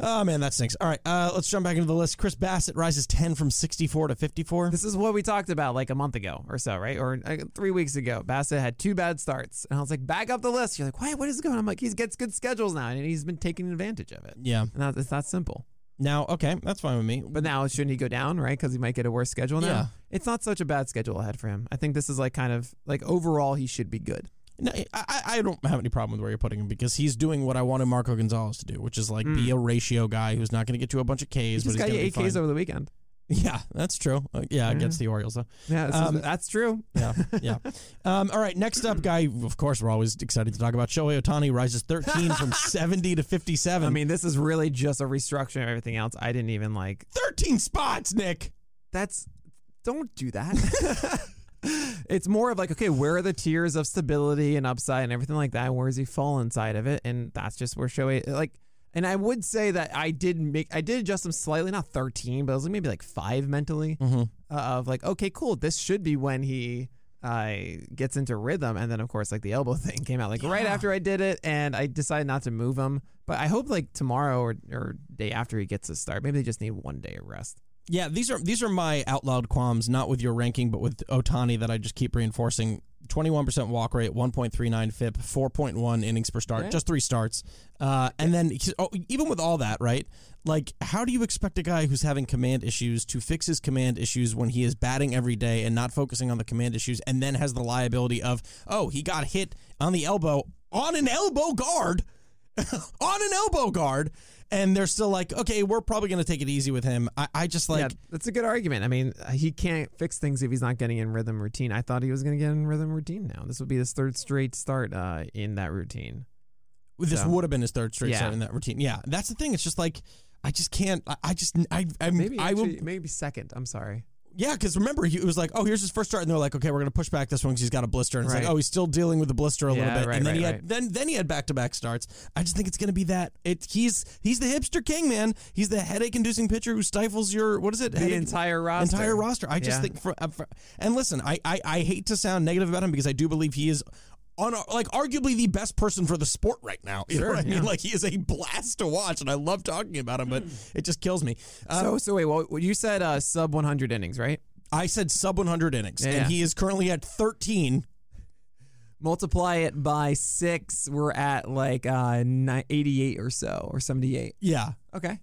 Oh man, that stinks. All right, uh, let's jump back into the list. Chris Bassitt rises ten from sixty-four to fifty-four. This is what we talked about like a month ago or so, right? Or uh, three weeks ago. Bassitt had two bad starts. And I was like, back up the list. You're like, why? What is going on? I'm like, he gets good schedules now, and he's been taking advantage of it. Yeah. And that, it's that simple. Now, okay, that's fine with me. But now, shouldn't he go down, right? Because he might get a worse schedule now. Yeah. It's not such a bad schedule ahead for him. I think this is like kind of like overall, he should be good. No, I, I I don't have any problem with where you're putting him because he's doing what I wanted Marco Gonzalez to do, which is like be a ratio guy who's not going to get you a bunch of Ks, Mm. He but just he's got you eight Ks over the weekend. [laughs] Yeah, that's true. Uh, yeah, against the Orioles though. Yeah, this is- Um, that's true. Yeah, [laughs] yeah. Um, all right, next up, guy. Of course, we're always excited to talk about Shohei Ohtani rises 13 from [laughs] 70 to 57. I mean, this is really just a restructuring of everything else. I didn't even like. 13 spots, Nick. That's don't do that. It's more of like, okay, where are the tiers of stability and upside and everything like that? Where does he fall inside of it? And that's just where Shohei like. And I would say that I did make, I did adjust him slightly, not thirteen, but I was like maybe like five mentally Mm-hmm. uh, of like, okay, cool, this should be when he uh, gets into rhythm. And then of course, like the elbow [laughs] thing came out like right after I did it, and I decided not to move him. But I hope like tomorrow or or day after he gets his start, maybe they just need one day of rest. Yeah, these are these are my out loud qualms, not with your ranking, but with Ohtani that I just keep reinforcing. 21% walk rate, 1.39 FIP, 4.1 innings per start, just three starts. Uh, and then, oh, even with all that, right? Like, how do you expect a guy who's having command issues to fix his command issues when he is batting every day and not focusing on the command issues and then has the liability of, oh, he got hit on the elbow on an elbow guard? [laughs] on an elbow guard. And they're still like, okay, we're probably going to take it easy with him. I, I just like, yeah, that's a good argument. I mean, he can't fix things if he's not getting in rhythm routine. I thought he was going to get in rhythm routine now. This would be his third straight start uh, in that routine. This So- would have been his third straight Yeah. start in that routine. Yeah, that's the thing. It's just like I just can't. I, I just I I Maybe I will. maybe second. I'm sorry. Yeah, because remember he was like, oh, here's his first start, and they're like, okay, we're gonna push back this one because he's got a blister, and it's Right. like, oh, he's still dealing with the blister a little bit, right, and then he had right. then then he had back to back starts. I just think it's gonna be that. It he's he's the hipster king, man. He's the headache inducing pitcher who stifles your what is it? The Headache- entire roster. entire roster. I just Yeah. think for, uh, for and listen, I, I I hate to sound negative about him because I do believe he is on like arguably the best person for the sport right now. You know Sure, what I mean? Like he is a blast to watch, and I love talking about him, but it just kills me. Um, So, so wait, well, you said uh, sub 100 innings, right? I said sub 100 innings, Yeah, and yeah. he is currently at 13. Multiply it by six, we're at like uh, 88 or so, or 78. Yeah. Okay.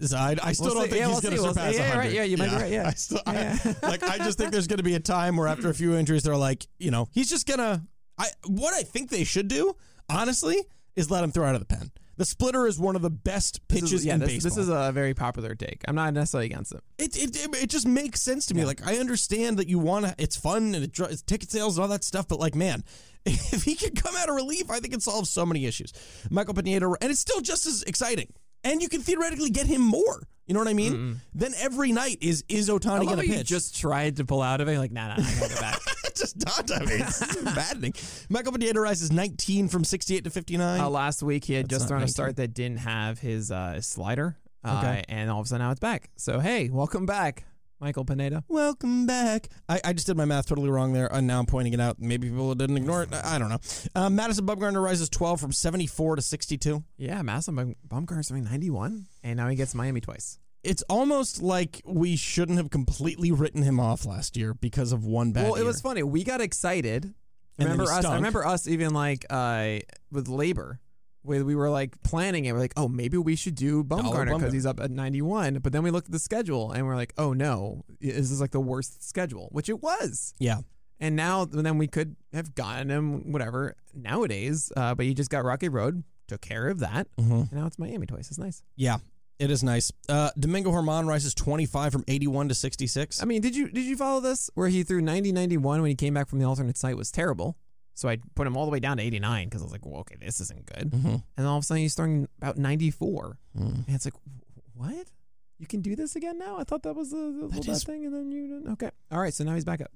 So I, I still We'll don't see. think Yeah, he's we'll going to. We'll surpass see. Yeah, 100. right. Yeah, you might be right. Yeah. [laughs] I still, I- Yeah. like I just think there's going to be a time where after a few injuries, they're like, you know, he's just gonna. I what I think they should do, honestly, is let him throw out of the pen. The splitter is one of the best This pitches is, yeah, in this, baseball. this is a very popular take. I'm not necessarily against it. it, it, it, just makes sense to me. Like I understand that you want to. It's fun and it, it's ticket sales and all that stuff. But like, man, [laughs] if he could come out of relief, I think it solves so many issues. Michael Pineda, and it's still just as exciting. And you can theoretically get him more. You know what I mean? Then every night is is Ohtani love going how to you pitch? just tried to pull out of it. Like, nah, nah, I gotta go back. [laughs] Just dawned on me. It's maddening. Michael Pineda rises 19 from 68 to 59. Uh, last week he had That's just not thrown a start that didn't have his uh, his slider, uh, Okay. and all of a sudden now it's back. So hey, welcome back, Michael Pineda. Welcome back. I, I just did my math totally wrong there, and now I'm pointing it out. Maybe people didn't ignore it. I, I don't know. Um, Madison Bumgarner rises 12 from 74 to 62. Yeah, Madison Bum- Bumgarner's doing 91, and now he gets Miami twice. It's almost like we shouldn't have completely written him off last year because of one bad well, it year. was funny. We got excited. then Remember us? I remember us even like uh, with labor. Where we were like planning it, we're like, oh, maybe we should do Bumgarner because he's up at 91. But then we looked at the schedule and we're like, oh no, this is like the worst schedule, which it was. Yeah. And now, then we could have gotten him, whatever, nowadays. Uh, but he just got Rocky Road, took care of that. Mm-hmm. And now it's Miami twice. It's nice. Yeah. It is nice. Uh, Domingo Germán rises 25 from 81 to 66. I mean, did you did you follow this? Where he threw 90 91 when he came back from the alternate site was terrible. So I put him all the way down to 89 because I was like, well, okay, this isn't good. Mm-hmm. And then all of a sudden he's throwing about 94. Mm. And it's like, what? You can do this again now? I thought that was the, the thing. And then you didn't. Okay. All right. So now he's back up.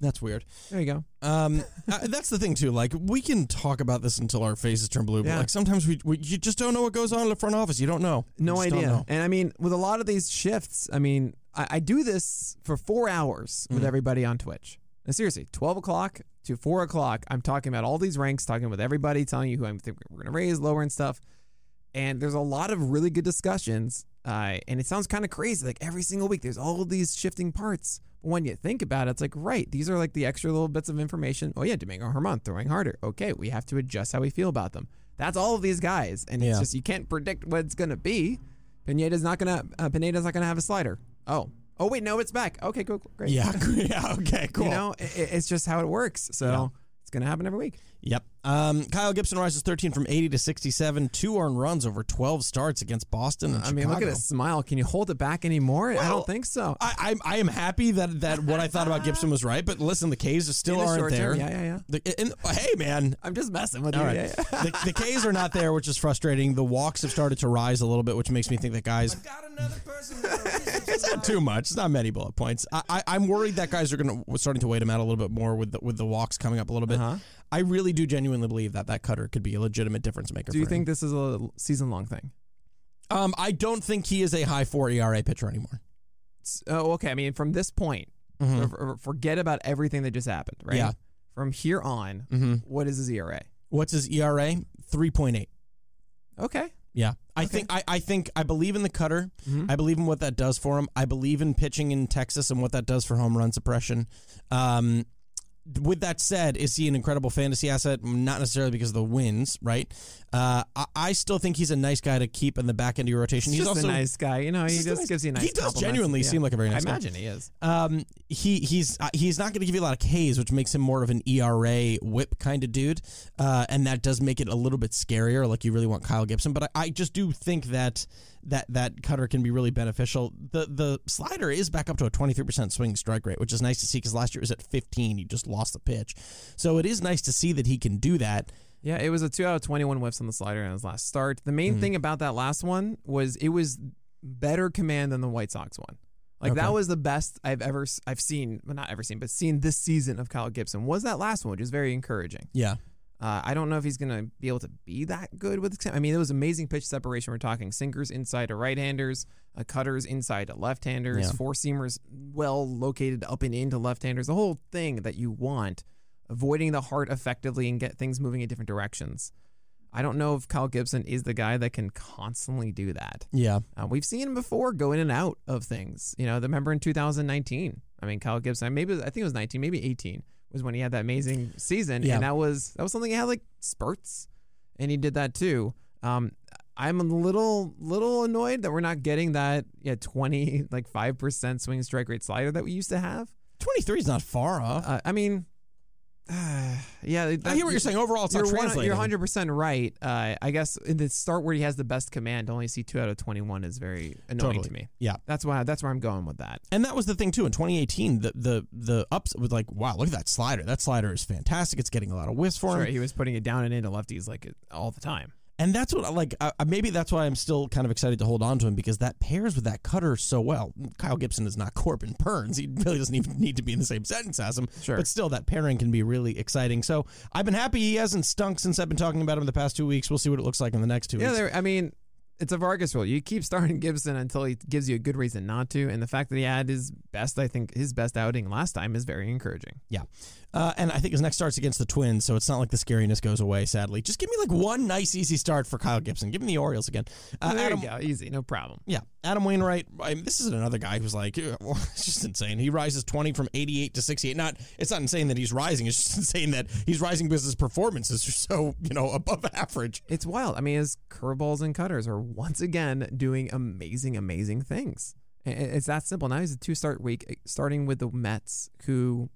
That's weird. There you go. Um, [laughs] uh, that's the thing too. Like we can talk about this until our faces turn blue, but Yeah. like sometimes we, we you just don't know what goes on in the front office. You don't know. No idea. know. And I mean, with a lot of these shifts, I mean, I, I do this for four hours with everybody on Twitch. And seriously, 12 o'clock to 4 o'clock, I'm talking about all these ranks, talking with everybody, telling you who I'm think we're going to raise, lower, and stuff. And there's a lot of really good discussions. Uh, and it sounds kind of crazy. Like every single week, there's all of these shifting parts. But when you think about it, it's like, right, these are like the extra little bits of information. Oh, yeah, Domingo Germán throwing harder. Okay, we have to adjust how we feel about them. That's all of these guys. And Yeah. it's just, you can't predict what it's going to be. Pineda's not going to, uh, Pineda's not going to have a slider. Oh, oh, wait, no, it's back. Okay, cool, great. Yeah. [laughs] yeah. Okay. Cool. You know, i i- it's just how it works. So Yeah. it's going to happen every week. Yep. Um, Kyle Gibson rises 13 from 80 to 67, two earned runs over 12 starts against Boston. And I mean, look at his smile. Can you hold it back anymore? I don't think so. I, I I am happy that that what I thought about Gibson was right, but listen, the K's are still the aren't there. term, yeah, yeah, yeah. The, and, hey, man. I'm just messing with All you. right. Yeah, yeah. the, the K's are not there, which is frustrating. The walks have started to rise a little bit, which makes me think that guys. [laughs] it's not too much. It's not many bullet points. I, I, I'm worried that guys are going to starting to wait him out a little bit more with the, with the walks coming up a little bit. Uh-huh. I really do genuinely believe that that cutter could be a legitimate difference maker. Do you think him. this is a season long thing? Um, I don't think he is a high four ERA pitcher anymore. Oh, okay. I mean, from this point, Mhm. for- forget about everything that just happened, right? Yeah. From here on, Mm-hmm. what is his ERA? What's his ERA? Three point eight. Okay. Yeah, I Okay. think I, I think I believe in the cutter. Mhm. I believe in what that does for him. I believe in pitching in Texas and what that does for home run suppression. Um, with that said, is he an incredible fantasy asset? Not necessarily because of the wins, right? Uh, I, I still think he's a nice guy to keep in the back end of your rotation. He's he's also a nice guy. You know, he just nice- gives you a nice He does genuinely Yeah. seem like a very nice I guy. imagine he is. Um, he he's uh, he's not going to give you a lot of Ks, which makes him more of an ERA whip kind of dude, uh, and that does make it a little bit scarier. Like you really want Kyle Gibson, but I, I just do think that that that cutter can be really beneficial. The the slider is back up to a twenty three percent swing strike rate, which is nice to see because last year it was at fifteen. He just lost the pitch, so it is nice to see that he can do that. Yeah, it was a two out of 21 whiffs on the slider in his last start. The Mm-hmm. main thing about that last one was it was better command than the White Sox one. Like Okay. that was the best I've ever I've seen, well not ever seen, but seen this season of Kyle Gibson. Was that last one, which is very encouraging. Yeah, Uh, I don't know if he's going to be able to be that good with. I mean, it was amazing pitch separation. We're talking sinkers inside to right-handers, uh, cutters inside to left-handers, Yeah. four seamers well located up and into left-handers. The whole thing that you want, avoiding the heart effectively and get things moving in different directions. I don't know if Kyle Gibson is the guy that can constantly do that. yeah, Uh, we've seen him before go in and out of things. You know, the remember in 2019. I mean, Kyle Gibson. Maybe I think it was 19, maybe 18 was when he had that amazing season, Yeah. and that was that was something he had like spurts, and he did that too. Um, I'm a little little annoyed that we're not getting that yeah 20 like five percent swing strike rate slider that we used to have. twenty three is not far off. Uh, I mean. [sighs] yeah, I hear what you're saying. Overall, it's you're not translating. You're 100 percent right. Uh, I guess in the start where he has the best command, to only see two out of 21 is very annoying Totally. to me. Yeah. That's why. That's where I'm going with that. And that was the thing too in 2018. The the the ups was like, wow, look at that slider. That slider is fantastic. It's getting a lot of whiffs for him. He was putting it down and into lefties like all the time. And that's what I like. Uh, maybe that's why I'm still kind of excited to hold on to him because that pairs with that cutter so well. Kyle Gibson is not Corbin Burnes. He really doesn't even need to be in the same sentence as him. Sure. But still, that pairing can be really exciting. So I've been happy he hasn't stunk since I've been talking about him the past two weeks. We'll see what it looks like in the next two Yeah, weeks. there. I mean, it's a Vargas rule. You keep starting [laughs] Gibson until he gives you a good reason not to, and the fact that he had his best, I think, his best outing last time is very encouraging. Yeah. Uh, and I think his next start's against the Twins, so it's not like the scariness goes away, sadly. Just give me like one nice, easy start for Kyle Gibson. Give me the Orioles again. Uh, there Adam, you go, easy, no problem. Yeah. Adam Wainwright, I mean, this is another guy who's like, well, [laughs] it's just insane. He rises 20 from 88 to 68. Not, It's not insane that he's rising. It's just [laughs] insane that he's rising because his performances are so, you know, above average. It's wild. I mean, his curveballs and cutters are once again doing amazing, amazing things. It's that simple. Now he's a two-start week, eh, starting with the Mets, who,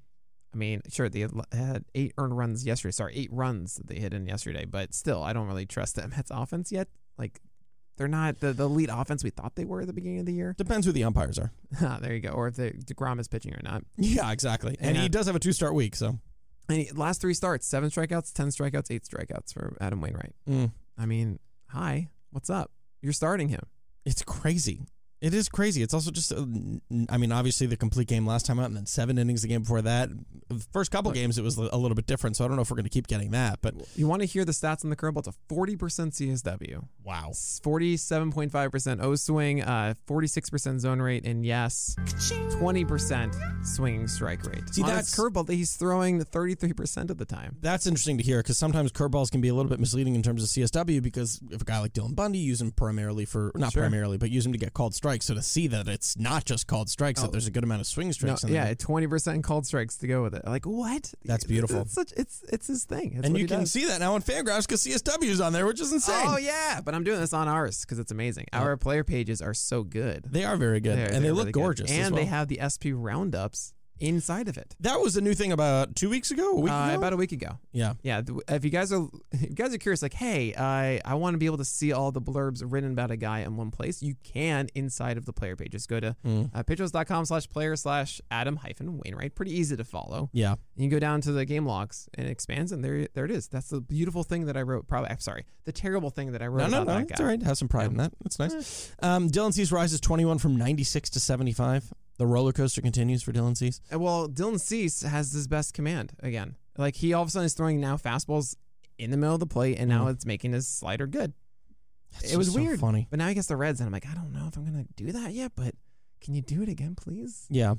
I mean, sure they had- eight earned runs yesterday. Sorry, eight runs that they hit in yesterday, but still, I don't really trust that [laughs] Mets offense yet. Like, they're not the, the elite offense we thought they were at the beginning of the year. Depends who the umpires are. [laughs] Ah, there you go. Or if the Degrom is pitching or not. Yeah, exactly. And he does have a two start week, so. And he, last three starts, seven strikeouts, ten strikeouts, eight strikeouts for Adam Wainwright. Mm. I mean, hi, what's up? You're starting him. It's crazy. It is crazy. It's also just, I mean, obviously the complete game last time out, and then seven innings the game before that. The first couple games, it was a little bit different, so I don't know if we're going to keep getting that. But You want to hear the stats on the curveball? It's a 40% CSW, wow, 47.5% O swing, uh, 46% zone rate, and yes, 20% swinging strike rate. See, on that's- curveball that he's throwing 33% of the time. that's interesting to hear because sometimes curveballs can be a little bit misleading in terms of CSW because if a guy like Dylan Bundy use him primarily for not Sure. primarily, but use him to get called strikes. So to see that it's not just called strikes, that oh. there's a good amount of swing No, strikes. in yeah, 20% called strikes to go with it. Like what? That's beautiful. It's such it's it's his thing. It's and you can does. see that now on Fangraphs because CSW is on there, which is insane. Oh yeah, but I'm doing this on ours because it's amazing. Our player pages are so good. They are very good, They're- and they they're look really gorgeous. as and they have the SP roundups inside of it. that was a new thing about two weeks ago. A week Uh, ago? about a week ago. yeah. Yeah, if you guys are [laughs] if you guys are curious, like, hey, I I want to be able to see all the blurbs written about a guy in one place. You can inside of the player page. Just go to Mm. uh, pitchers.com slash player slash Adam hyphen Wainwright. Pretty easy to follow. Yeah. And you go down to the game logs and it expands, and there there it is. That's the beautiful thing that I wrote. Probably, I'm sorry, the terrible thing that I wrote No, no, no. It's all right. Have some pride in that. That's nice. Um, Dylan Cease rises 21 from 96 to 75. The roller coaster continues for Dylan Cease. Uh, Well, Dylan Cease has his best command again. Like he all of a sudden is throwing now fastballs in the middle of the plate, and now it's making his slider good. It's it was so weird, funny. But now he gets the Reds, and I'm like, I don't know if I'm gonna do that yet. But can you do it again, please? Yeah.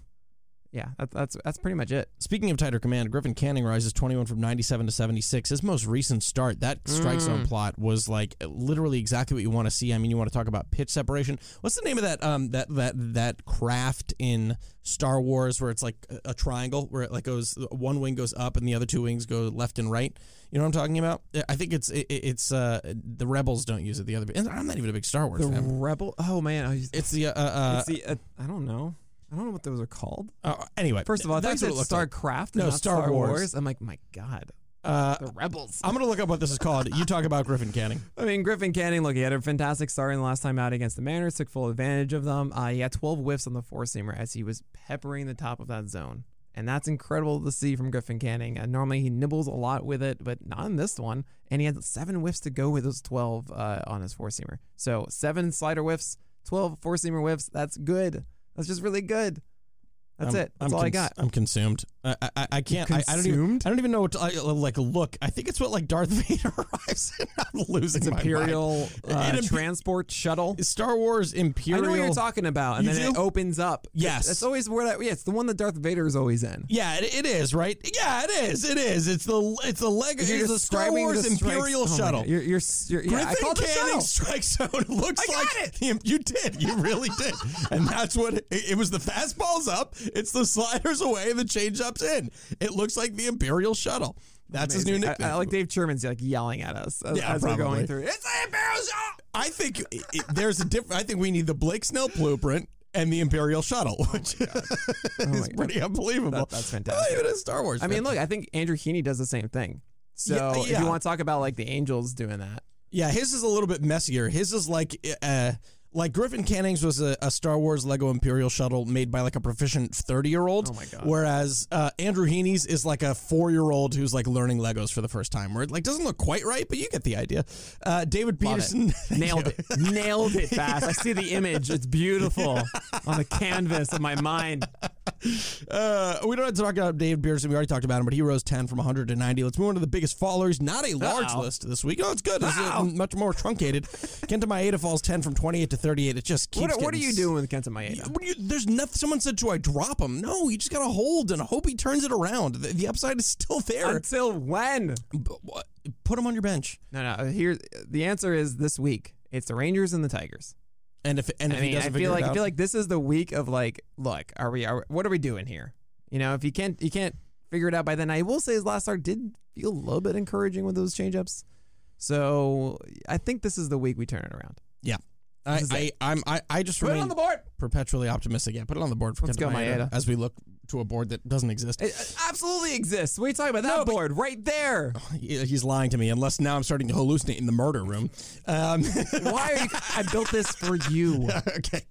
Yeah, that, that's that's pretty much it. Speaking of tighter command, Griffin Canning rises 21 from 97 to 76. His most recent start, that strike zone Mm. plot was like literally exactly what you want to see. I mean, you want to talk about pitch separation. What's the name of that um that that that craft in Star Wars where it's like a, a triangle where it like goes one wing goes up and the other two wings go left and right? You know what I'm talking about? I think it's it, it's uh the Rebels don't use it. The other I'm not even a big Star Wars The fan. Rebel. Oh man, It's the uh, uh, it's the uh, I don't know. I don't know what those are called. uh anyway. First of all, I thought that's you said looked like. StarCraft. No, and not Star Star Wars. Wars. I'm like, my God, Uh, the Rebels. I'm gonna look up what this is called. You talk about Griffin Canning. [laughs] I mean, Griffin Canning, look, he had a fantastic start in the last time out against the Mariners, took full advantage of them. Uh, he had 12 whiffs on the four seamer as he was peppering the top of that zone. And that's incredible to see from Griffin Canning. Uh, normally he nibbles a lot with it, but not in this one. And he had seven whiffs to go with those 12 uh, on his four seamer. So seven slider whiffs, 12 four seamer whiffs. That's good. That's just really good. That's I'm- it. That's I'm all I got. I'm consumed. I I, I can't. I, I don't even. I don't even know what to I, like look. I think it's what like Darth [laughs] Vader arrives. in. I'm losing It's my Imperial mind. uh, [laughs] transport shuttle. Star Wars Imperial. I know what you're talking about, and You then it opens up. Yes. that's always where that. Yeah, it's the one that Darth Vader is always in. Yeah, it, it is right. Yeah, it is. It is. It's the it's the Lego. You're It's the Star Wars the Imperial oh shuttle. You're, you're, you're, yeah, I called it Canning strike zone [laughs] looks I like it. the- you did. You really did. and that's what it, it was. The fastballs up. It's the sliders away. The change ups in. It looks like the Imperial shuttle. That's his new Amazing. nickname. I, I like Dave Sherman's like yelling at us as, Yeah, as we're going through. It's the Imperial shuttle. I think it, it- there's a different. I think we need the Blake Snell blueprint and the Imperial shuttle, which [laughs] Oh my is pretty unbelievable. That- that's Oh, fantastic. even a Star Wars. I mean, look, I think Andrew Heaney does the same thing. So Yeah, if you want to talk about like the Angels doing that, yeah, his is a little bit messier. His is like uh, Like Griffin Cannings was a, a Star Wars Lego Imperial shuttle made by like a proficient 30 year old. Oh my God. Whereas uh, Andrew Heaney's is like a four year old who's like learning Legos for the first time, where it like doesn't look quite right, but you get the idea. Uh, David Love. Peterson [laughs] Thank Nailed it. Nailed it fast. I see the image. It's beautiful [laughs] on the canvas of my mind. Uh, we don't have to talk about David Peterson. We already talked about him, but he rose 10 from 100 to 90. Let's move on to the biggest fallers. Not a large Uh-oh. list this week. No, it's good. It's uh, much more truncated. Kenta Maeda falls 10 from 28 to 38. It just keeps What, what are you doing with Kenta Maeda? You- there's nothing. Someone said, "Do I drop him?" No, you just got to hold and hope he turns it around. The, the upside is still there. Until when? Put him on your bench, No, no. Uh, here, the answer is this week. It's the Rangers and the Tigers. and if and if I mean, I feel like I feel like this is the week of like, look, are we? Are what are we doing here? You know, if you can't, you can't figure it out by then. I will say his last start did feel a little bit encouraging with those changeups. So I think this is the week we turn it around. yeah. I, I, I'm I, I just Put it remain on the board. perpetually optimistic. Yeah, put it on the board for Let's go, Maeda Maeda. as we look to a board that doesn't exist. It absolutely exists. What are you talking about? That No, board right there. [laughs] He's lying to me, unless now I'm starting to hallucinate in the murder room. Um, [laughs] Why are you? I built this for you. [laughs] okay,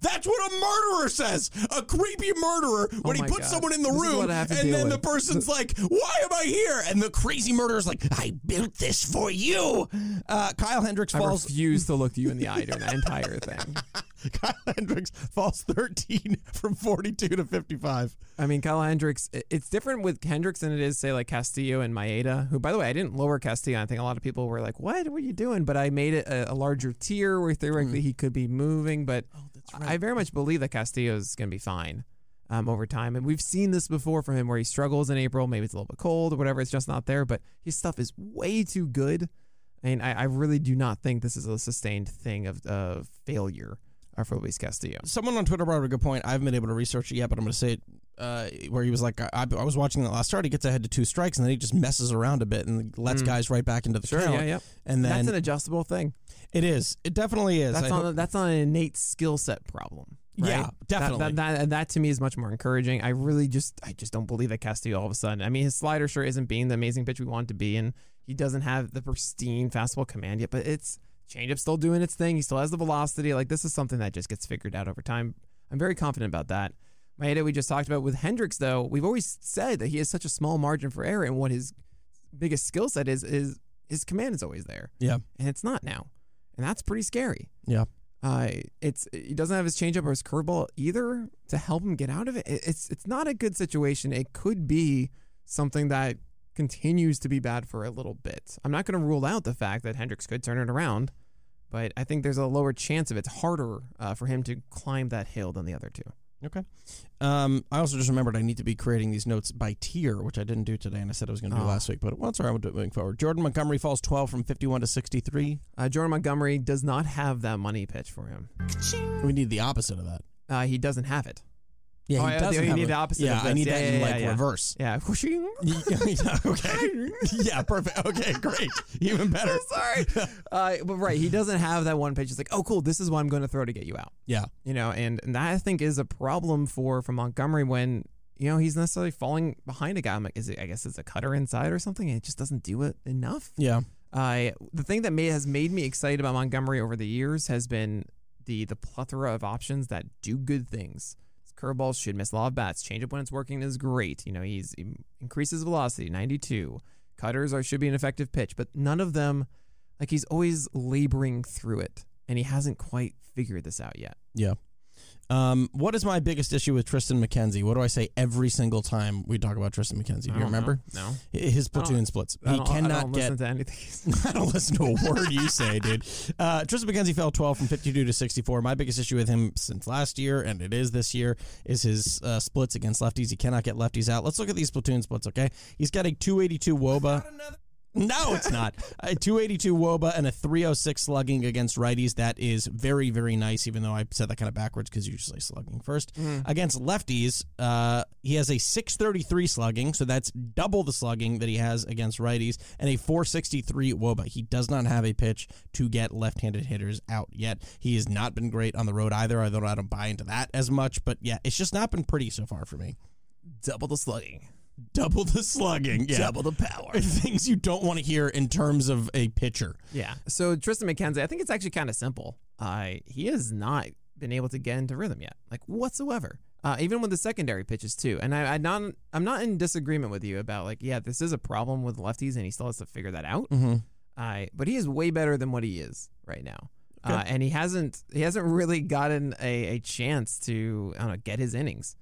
that's what a murderer says. A creepy murderer when he Oh puts God. someone in the This is room, what I have to and then the person's like, "Why am I here?" And the crazy murderer's like, "I built this for you." Uh, Kyle Hendricks I falls. refuse to look you in the eye during that entire thing. [laughs] Kyle Hendricks falls 13 from 42 to 55. I mean, Kyle Hendricks, it's different with Hendricks than it is, say, like Castillo and Maeda, who, by the way, I didn't lower Castillo. I think a lot of people were like, what? What are you doing? But I made it a, a larger tier where theoretically he could be moving. But Oh, that's I very much believe that Castillo is going to be fine um, over time. And we've seen this before from him where he struggles in April. Maybe it's a little bit cold or whatever. It's just not there. But his stuff is way too good. And I, I really do not think this is a sustained thing of, of failure for Luis Castillo. Someone on Twitter brought up a good point. I haven't been able to research it yet, but I'm going to say it. Uh, where he was like, I, I was watching the last start. He gets ahead to two strikes, and then he just messes around a bit and lets Mm. guys right back into the Sure, count. yeah, yeah. And then That's an adjustable thing. it is. It definitely is. That's I not that's not an innate skill set problem. right? Yeah, definitely. That, that, that, that to me is much more encouraging. I really just I just don't believe that Castillo all of a sudden. I mean, his slider sure isn't being the amazing pitch we want it to be, and he doesn't have the pristine fastball command yet. But it's changeup still doing its thing. He still has the velocity. Like this is something that just gets figured out over time. I'm very confident about that. Maeda, we just talked about with Hendricks, though. We've always said that he has such a small margin for error, and what his biggest skill set is is his command is always there, yeah, and it's not now, and that's pretty scary. yeah. Uh, it's he doesn't have his changeup or his curveball either to help him get out of it. It- It's it's not a good situation. It could be something that continues to be bad for a little bit. I'm not going to rule out the fact that Hendricks could turn it around, but I think there's a lower chance of it's harder uh, for him to climb that hill than the other two. Okay. Um, I also just remembered I need to be creating these notes by tier, which I didn't do today, and I said I was going to do Oh. last week. But well, it's all right. We'll do it moving forward. Jordan Montgomery falls 12 from 51 to 63. Uh, Jordan Montgomery does not have that money pitch for him. We need the opposite of that. Uh, he doesn't have it. Yeah, Oh, he yeah, doesn't you have need a- the opposite Yeah, I need Yeah, that in yeah, like yeah, reverse. Yeah. [laughs] [laughs] okay. yeah, perfect. Okay, great. Even better. Sorry. [laughs] Uh, but right, he doesn't have that one pitch. It's like, oh, cool. This is what I'm going to throw to get you out. Yeah. You know, and, and that I think is a problem for for Montgomery when you know he's necessarily falling behind a guy. I'm like, is it? I guess it's a cutter inside or something. And it just doesn't do it enough. Yeah. Uh, the thing that may, has made me excited about Montgomery over the years has been the the plethora of options that do good things. Curveballs should miss a lot of bats. Changeup when it's working is great. You know, he's he increases velocity, 92. Cutters are should be an effective pitch, but none of them like he's always laboring through it, and he hasn't quite figured this out yet. Yeah. Um, what is my biggest issue with Triston McKenzie? What do I say every single time we talk about Triston McKenzie? Do you remember? know. No, His platoon splits. I He don't- I cannot don't get listen to anything. [laughs] I don't listen to a word you say, dude. Uh, Triston McKenzie fell 12 from 52 to 64. My biggest issue with him since last year, and it is this year, is his uh, splits against lefties. He cannot get lefties out. Let's look at these platoon splits, okay? He's got a 282 Woba. No, it's not. A 282 Woba and a 306 slugging against righties. That is very, very nice, even though I said that kind of backwards because usually slugging first. Against lefties, uh, he has a 633 slugging, so that's double the slugging that he has against righties, and a 463 Woba. He does not have a pitch to get left handed hitters out yet. He has not been great on the road either, although I don't buy into that as much, but yeah, it's just not been pretty so far for me. Double the slugging. Double the slugging, yeah. Double the power. [laughs] Things you don't want to hear in terms of a pitcher. Yeah. So Triston McKenzie, I think it's actually kind of simple. Uh, he has not been able to get into rhythm yet, like whatsoever. Uh, even with the secondary pitches too. And I, I not, I'm not in disagreement with you about like, yeah, this is a problem with lefties, and he still has to figure that out. Mm-hmm. Uh, but he is way better than what he is right now. Uh, and he hasn't he hasn't really gotten a, a chance to I don't know get his innings.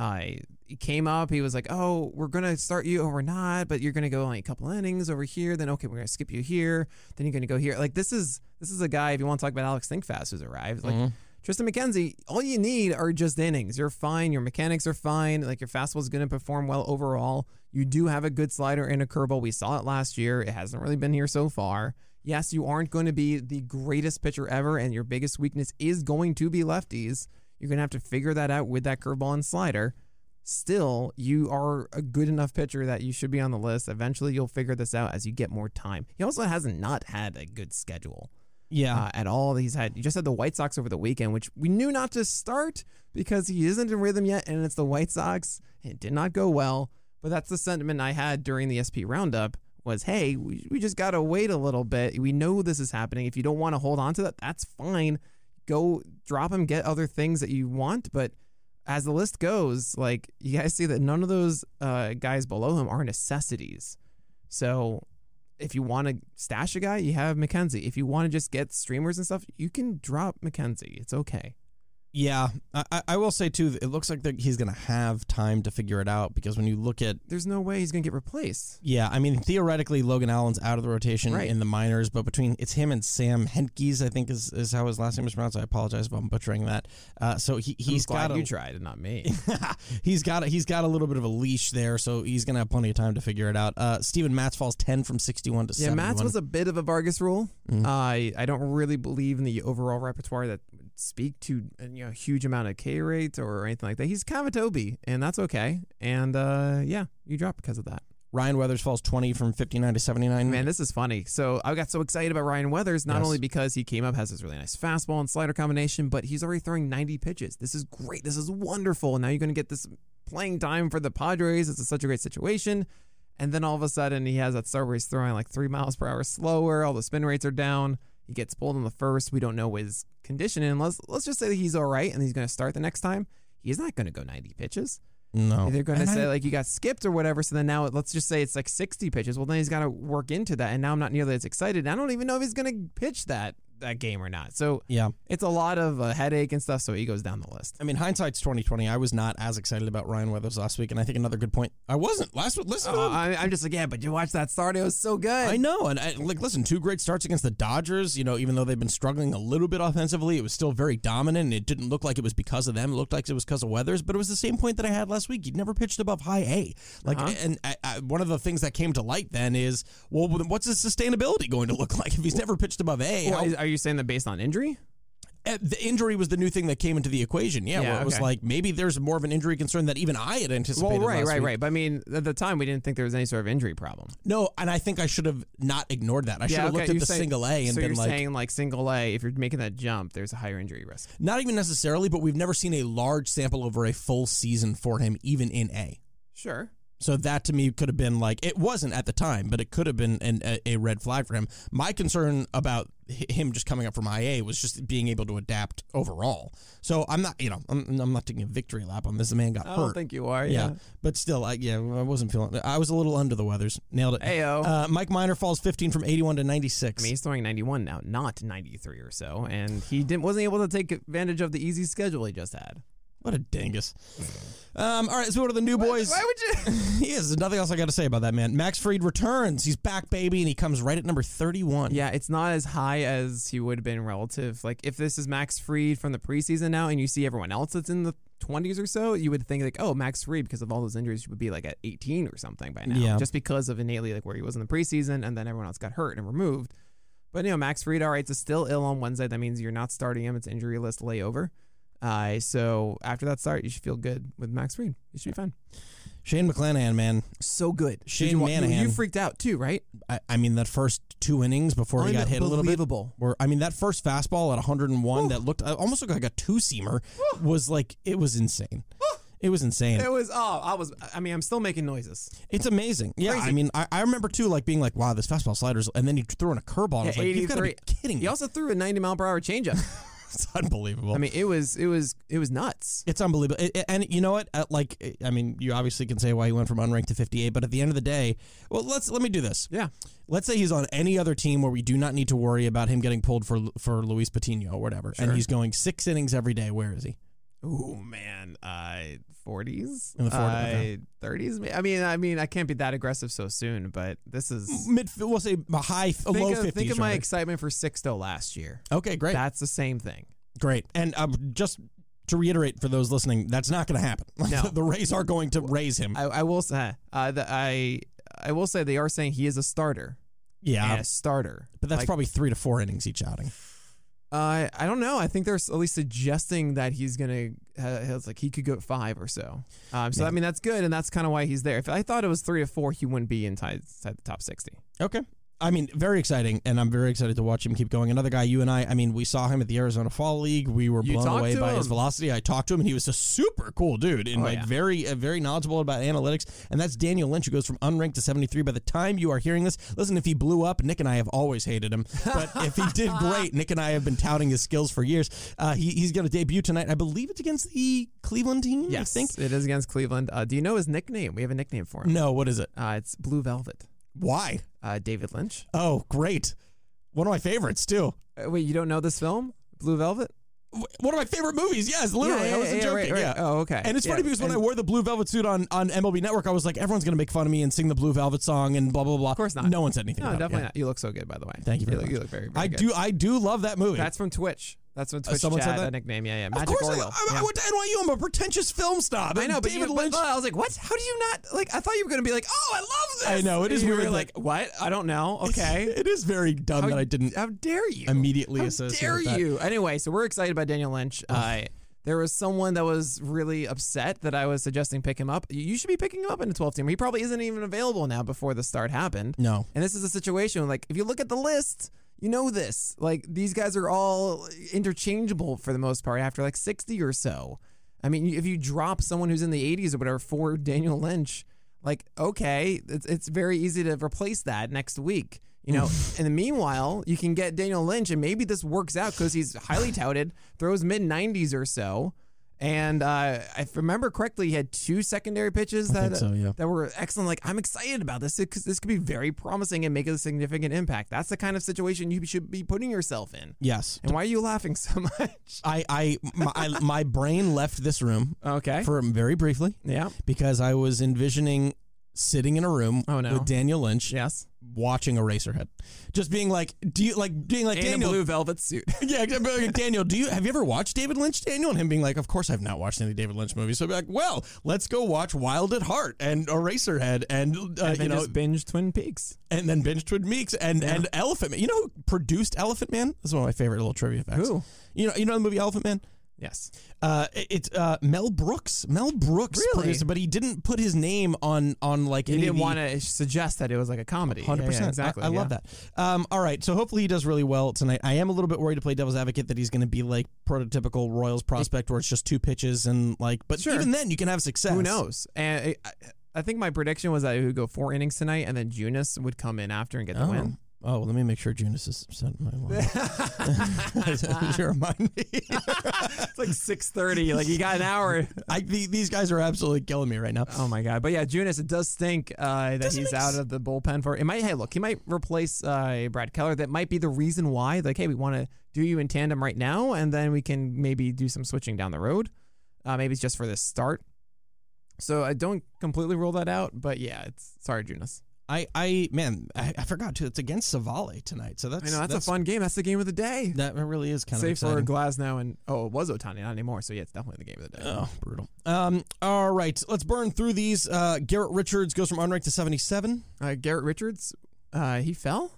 Uh, he came up. He was like, "Oh, we're gonna start you, or we're not, but you're gonna go only a couple innings over here. Then okay, we're gonna skip you here. Then you're gonna go here. Like this is this is a guy. If you want to talk about Alex Thinkfast, who's arrived, like Triston McKenzie, all you need are just innings. You're fine. Your mechanics are fine. Like your fastball is going to perform well overall. You do have a good slider and a curveball. We saw it last year. It hasn't really been here so far. Yes, you aren't going to be the greatest pitcher ever, and your biggest weakness is going to be lefties. You're going to have to figure that out with that curveball and slider. Still, you are a good enough pitcher that you should be on the list. Eventually, you'll figure this out as you get more time. He also hasn't not had a good schedule Yeah. uh, at all. He's had you just had the White Sox over the weekend, which we knew not to start because he isn't in rhythm yet, and it's the White Sox. It did not go well, but that's the sentiment I had during the SP roundup. Was hey, we, we just gotta wait a little bit. We know this is happening. If you don't want to hold on to that, that's fine. Go drop him, get other things that you want. But as the list goes, like you guys see that none of those uh, guys below him are necessities. So if you want to stash a guy, you have McKenzie. If you want to just get streamers and stuff, you can drop McKenzie. It's okay. Yeah, I, I- will say too. It looks like he's going to have time to figure it out because when you look at There's no way he's gonna get replaced. yeah, I mean theoretically Logan Allen's out of the rotation Right. in the minors, but between it's him and Sam Hentges, I think is, is how his last name is pronounced. I apologize if I'm butchering that. Uh, so he he's got you a, tried and not me. [laughs] he's got a, he's got a little bit of a leash there, so he's going to have plenty of time to figure it out. Uh, Steven Matz falls ten from sixty one to yeah, 71. Matz was a bit of a Vargas rule. Mhm. I I don't really believe in the overall repertoire that speak to uh, you know a huge amount of K rate or anything like that. He's kind of a Toby, and that's okay. And uh, yeah, you drop because of that. Ryan Weathers falls twenty from fifty nine to seventy nine. Man, this is funny. So I got so excited about Ryan Weathers, not Yes. only because he came up, has this really nice fastball and slider combination, but he's already throwing 90 pitches. This is great. This is wonderful. And now you're going to get this playing time for the Padres. It's such a great situation. And then all of a sudden, he has that start where he's throwing like three miles per hour slower. All the spin rates are down. He gets pulled in the first. We don't know his condition. And let's let's just say that he's all right and he's going to start the next time. He's not going to go 90 pitches. no, They're going to And I- say like you got skipped or whatever. So then now let's just say it's like 60 pitches. Well, then he's got to work into that. And now I'm not nearly as excited. I don't even know if he's going to pitch that that game or not. So yeah. it's a lot of uh, headache and stuff. So he goes down the list. I mean, hindsight's twenty twenty. I was not as excited about Ryan Weathers last week, and I think another good point. I wasn't last week. Listen, Uh. I, I'm just like, yeah, but you watch that start. It was so good. I know, and I, like, listen, two great starts against the Dodgers. You know, even though they've been struggling a little bit offensively, it was still very dominant. And it didn't look like it was because of them. It looked like it was because of Weathers. But it was the same point that I had last week. He'd never pitched above high A. Like, Uh-huh. and I, I, one of the things that came to light then is, well, what's his sustainability going to look [laughs] like if he's never pitched above A? Well, How- is- are you saying that based on injury? Uh, the injury was the new thing that came into the equation. Yeah, Yeah, where it was okay. like maybe there's more of an injury concern that even I had anticipated. Well, right, right, week. right. But I mean, at the time, we didn't think there was any sort of injury problem. No, and I think I should have not ignored that. I should have looked at you're the saying- single A and so been you're like, saying like single A, if you're making that jump, there's a higher injury risk. not even necessarily, but we've never seen a large sample over a full season for him, even in A. Sure. So that to me could have been like it wasn't at the time, but it could have been an, a, a red flag for him. My concern about him just coming up from IA was just being able to adapt overall. So I'm not, you know, I'm, I'm not taking a victory lap on this. The man got I hurt. don't think you are. yeah. Yeah. but still, I, yeah, I wasn't feeling. I was a little under the weathers. Nailed it. Ayo. Uh, Mike Minor falls 15 from 81 to 96. I mean, he's throwing 91 now, not 93 or so, and he didn't wasn't able to take advantage of the easy schedule he just had. What a dingus. Um, all right, let's go to the new boys. Why would you? [laughs] he is. There's nothing else I got to say about that man. Max Fried returns. He's back, baby, and he comes right at number 31. Yeah, it's not as high as he would have been relative. Like if this is Max Fried from the preseason now, and you see everyone else that's in the 20s or so, you would think like, oh, Max Fried because of all those injuries would be like at 18 or something by now, Yeah. just because of innately like where he was in the preseason, and then everyone else got hurt and removed. But you know, Max Fried, all right, is still ill on Wednesday. That means you're not starting him. It's injury list layover. Uh, so after that start, you should feel good with Max Fried. You should be fine. Shane McClanahan, man. So good. Shane you, you- Manahan. You, freaked out too, right? I, I mean, that first two innings before he got hit a little bit. Unbelievable. Where I mean, that first fastball at 101 that looked uh, almost looked like a two seamer was like it was insane. It was insane. It was oh, I was. I mean, I'm still making noises. It's amazing. Yeah, Crazy. I mean, I, I remember too, like being like, "Wow, this fastball sliders," and then he threw in a curveball. And I was like, "You've got to be kidding me!" He also threw a 90 mile per hour changeup. [laughs] [laughs] it's unbelievable. I mean, it was it was it was nuts. It's unbelievable. It- it- and you know what? Uh, like, I mean, you obviously can say why he went from unranked to 58, but at the end of the day, well, let's let me do this. Yeah. Let's say he's on any other team where we do not need to worry about him getting pulled for for Luis Patino or whatever, and he's going six innings every day. Where is he? Oh man, uh, 40s, In the 40s, okay. uh, 30s. I mean, I mean, I can't be that aggressive so soon, but this is Mid, we'll say high, think low of, 50s. think of my excitement for Sixto last year. okay, great, That's the same thing. great, and um, just. To reiterate for those listening, that's not going to happen. [laughs] No. the Rays are going to raise him. I, I will say, uh, the, I I will say they are saying he is a starter. yeah, a starter. but that's Like, probably three to four innings each outing. Uh, I don't know. I think they're at least suggesting that he's gonna. Uh, like he could go five or so. Um, so I mean that's good, and that's kind of why he's there. If I thought it was three or four, he wouldn't be inside, inside the top sixty. Okay. I mean, very exciting, and I'm very excited to watch him keep going. Another guy, you and I, I mean, we saw him at the Arizona Fall League. We were You blown away by his velocity. I talked to him, and he was a super cool dude, and Oh, like yeah. very, uh, very knowledgeable about analytics. And that's Daniel Lynch, who goes from unranked to 73. By the time you are hearing this, listen, if he blew up, Nick and I have always hated him, but [laughs] if he did great, Nick and I have been touting his skills for years. Uh, he, he's going to debut tonight. I believe it's against the Cleveland team. Yes, I think. it is against Cleveland. Uh, do you know his nickname? We have a nickname for him. No, what is it? Uh, it's Blue Velvet. Why? Uh, David Lynch. Oh, great. One of my favorites too. Uh, wait, you don't know this film, Blue Velvet? One of my favorite movies. Yes, literally. Yeah, I wasn't yeah, joking. right, right. Yeah. Oh, okay. And it's Yeah, funny because when and- I wore the blue velvet suit on, on MLB Network, I was like, everyone's going to make fun of me and sing the blue velvet song and blah, blah, blah. Of course not. No one said anything No, definitely it. not. You look so good, by the way. Thank you very look, much. You look very, Yeah. very I good. do I do love that movie. That's from Twitch. That's when Twitch someone said Chat, that? nickname. Yeah, yeah. of course, I, Oriole. I, I Yeah. went to NYU. I'm a pretentious film snob. I know, but David you, Lynch. I was like, what? How do you not like? I thought you were gonna be like, oh, I love this. I know, it is you were weird, Like, what? I don't know. [laughs] Okay. it is very dumb that I didn't How dare you? immediately How associate dare with that. you? Anyway, so we're excited by Daniel Lynch. Uh, there was someone that was really upset that I was suggesting pick him up. You should be picking him up in the 12 team. He probably isn't even available now before the start happened. No. And this is a situation like if you look at the list, you know this. Like these guys are all interchangeable for the most part after like 60 or so. I mean, if you drop someone who's in the 80s or whatever for Daniel Lynch, like okay, it's it's very easy to replace that next week. You know, [laughs] in the meanwhile, you can get Daniel Lynch, and maybe this works out because he's highly touted, throws mid 90s or so. And uh, if I remember correctly, he had two secondary pitches that so, yeah. that were excellent. Like I'm excited about this because this could be very promising and make a significant impact. That's the kind of situation you should be putting yourself in. Yes. And why are you laughing so [laughs] much? I, I, my, I, my brain left this room Okay. for very briefly yeah. because I was envisioning sitting in a room Oh, no. with Daniel Lynch Yes. Watching Eraserhead. Just being like, do you like being like In a Daniel? blue velvet suit. [laughs] Yeah. Like, Daniel, do you have you ever watched David Lynch, Daniel? And him being like, Of course I've not watched any David Lynch movies. So I'd be like, Well, let's go watch Wild at Heart and Eraserhead and uh, and you know binge Twin Peaks. and then binge Twin Meeks and and Elephant Man. You know who produced Elephant Man? This is one of my favorite little trivia facts. Who? You know you know the movie Elephant Man? Yes. Uh, it's uh, Mel Brooks. Mel Brooks Really? produced it, but he didn't put his name on on like He didn't want to suggest that it was like a comedy. Hundred Yeah, yeah, percent, exactly. I, I love that. Um, all right, so hopefully he does really well tonight. I am a little bit worried to play devil's advocate that he's going to be like prototypical Royals prospect, where it's just two pitches and like. But Sure. even then, you can have success. Who knows? And I, I think my prediction was that he would go four innings tonight, and then Junis would come in after and get the Oh. win. Oh, let me make sure Junis is sent my line. you remind me. it's like six thirty. Like you got an hour. I, the, these guys are absolutely killing me right now. Oh my god! But yeah, Junis, it does stink uh, that Doesn't he's out s- of the bullpen for. It might. Hey, look, he might replace uh, Brad Keller. That might be the reason why. Like, hey, we want to do you in tandem right now, and then we can maybe do some switching down the road. Uh, maybe it's just for this start. So I don't completely rule that out. But yeah, it's sorry, Junis. I, I man, I, I forgot to. It's against Savale tonight, so that's I know that's, that's a fun game. That's the game of the day. That really is kind Save of for exciting. Glasnow and oh, it was Ohtani, not anymore. So yeah, it's definitely the game of the day. Oh, brutal. Um, all right, let's burn through these. Uh, Garrett Richards goes from unranked to seventy-seven. Uh, Garrett Richards, uh, he fell.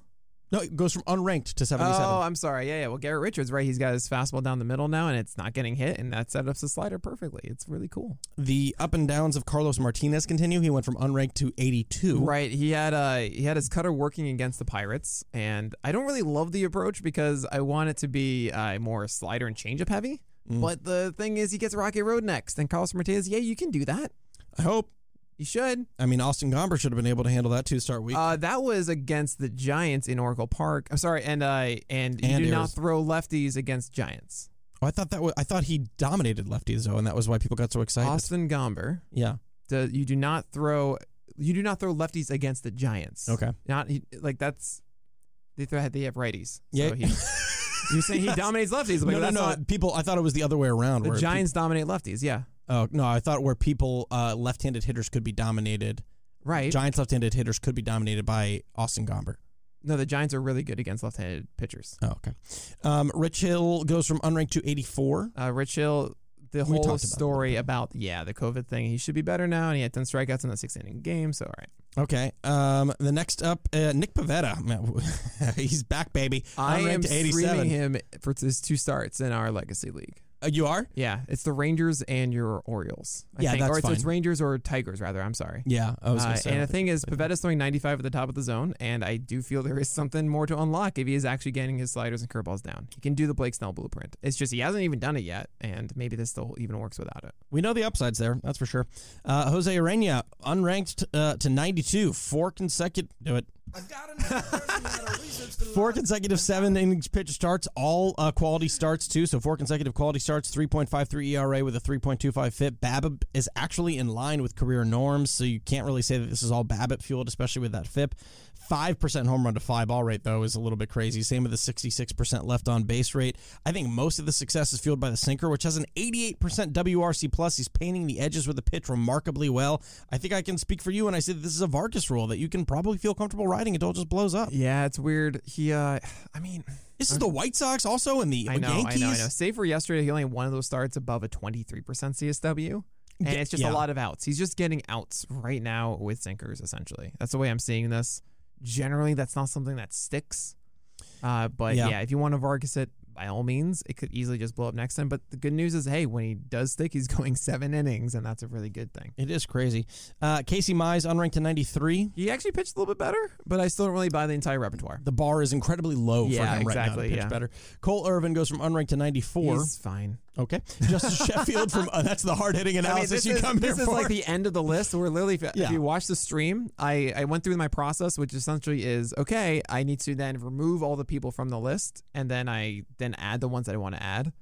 No, it goes from unranked to seventy-seven. Oh, I'm sorry. Yeah, yeah. Well, Garrett Richards, right? He's got his fastball down the middle now, and it's not getting hit, and that set up the slider perfectly. It's really cool. The up and downs of Carlos Martinez continue. He went from unranked to 82. Right. He had uh he had his cutter working against the Pirates, and I don't really love the approach because I want it to be uh, more slider and changeup heavy. Mm. But the thing is, he gets Rocky Road next, and Carlos Martinez. Yeah, you can do that. I hope. You should. I mean, Austin Gomber should have been able to handle that two start week. Uh, that was against the Giants in Oracle Park. I'm sorry, and uh, and you And do not was- throw lefties against Giants. oh, I thought that was, I thought he dominated lefties though, and that was why people got so excited. Austin Gomber, Yeah. the, you do not throw you do not throw lefties against the Giants. Okay. Not he, like that's they throw they have righties. Yeah. So he, you're saying he [laughs] dominates lefties? But no, no, no. not- people, I thought it was the other way around. the where Giants dominate lefties. Yeah. Oh no, I thought where people, uh, left-handed hitters could be dominated. Right. Giants left-handed hitters could be dominated by Austin Gomber. no, the Giants are really good against left-handed pitchers. Oh, okay. Um, Rich Hill goes from unranked to 84. Uh, Rich Hill, the We whole talked about story about yeah the COVID thing. He should be better now, and he had ten strikeouts in the six inning game. So all right. Okay. Um, the next up, uh, Nick Pivetta. [laughs] He's back, baby. I am Unranked to 87. streaming him for his two starts in our legacy league. Uh, you are? Yeah, it's the Rangers and your Orioles. I Yeah, think. that's or it's, it's. Rangers or Tigers rather. I'm sorry. Yeah. I was Uh, say. And the thing is, Pivetta's throwing 95 at the top of the zone, and I do feel there is something more to unlock if he is actually getting his sliders and curveballs down. He can do the Blake Snell blueprint. It's just he hasn't even done it yet, and maybe this still even works without it. We know the upsides there, that's for sure. Uh, Jose Urena, unranked uh, to 92, four consecutive. Do it. Four consecutive seven innings pitch starts, all uh, quality starts too. So four consecutive quality starts, 3.53 ERA with a 3.25 FIP. BABIP is actually in line with career norms, so you can't really say that this is all BABIP fueled, especially with that FIP. 5% home run to fly ball rate, though, is a little bit crazy. Same with the 66% left on base rate. I think most of the success is fueled by the sinker, which has an 88% WRC plus. He's painting the edges with the pitch remarkably well. I think I can speak for you when I say that this is a Vargas rule that you can probably feel comfortable riding until it just blows up. Yeah, it's weird. He, uh, I mean, This is the White Sox also and the I know, Yankees. I know, I know. Save for yesterday, he only had one of those starts above a 23% CSW. And it's just yeah. a lot of outs. He's just getting outs right now with sinkers, essentially. That's the way I'm seeing this. Generally, that's not something that sticks. Uh, but Yeah. yeah. if you want to Vargas it, by all means, it could easily just blow up next time. But the good news is, hey, when he does stick, he's [laughs] going seven innings, and that's a really good thing. It is crazy. Uh, Casey Mize unranked to 93. He actually pitched a little bit better, but I still don't really buy the entire repertoire. The bar is incredibly low for Yeah, him right now to exactly, pitch yeah. better. Cole Irvin goes from unranked to 94. He's fine. okay. Justice [laughs] Sheffield from uh, that's the hard hitting I mean, analysis this you is, come this here is for. like the end of the list. Where literally, if, Yeah. if you watch the stream, I, I went through my process, which essentially is okay. I need to then remove all the people from the list, and then I then add the ones that I want to add.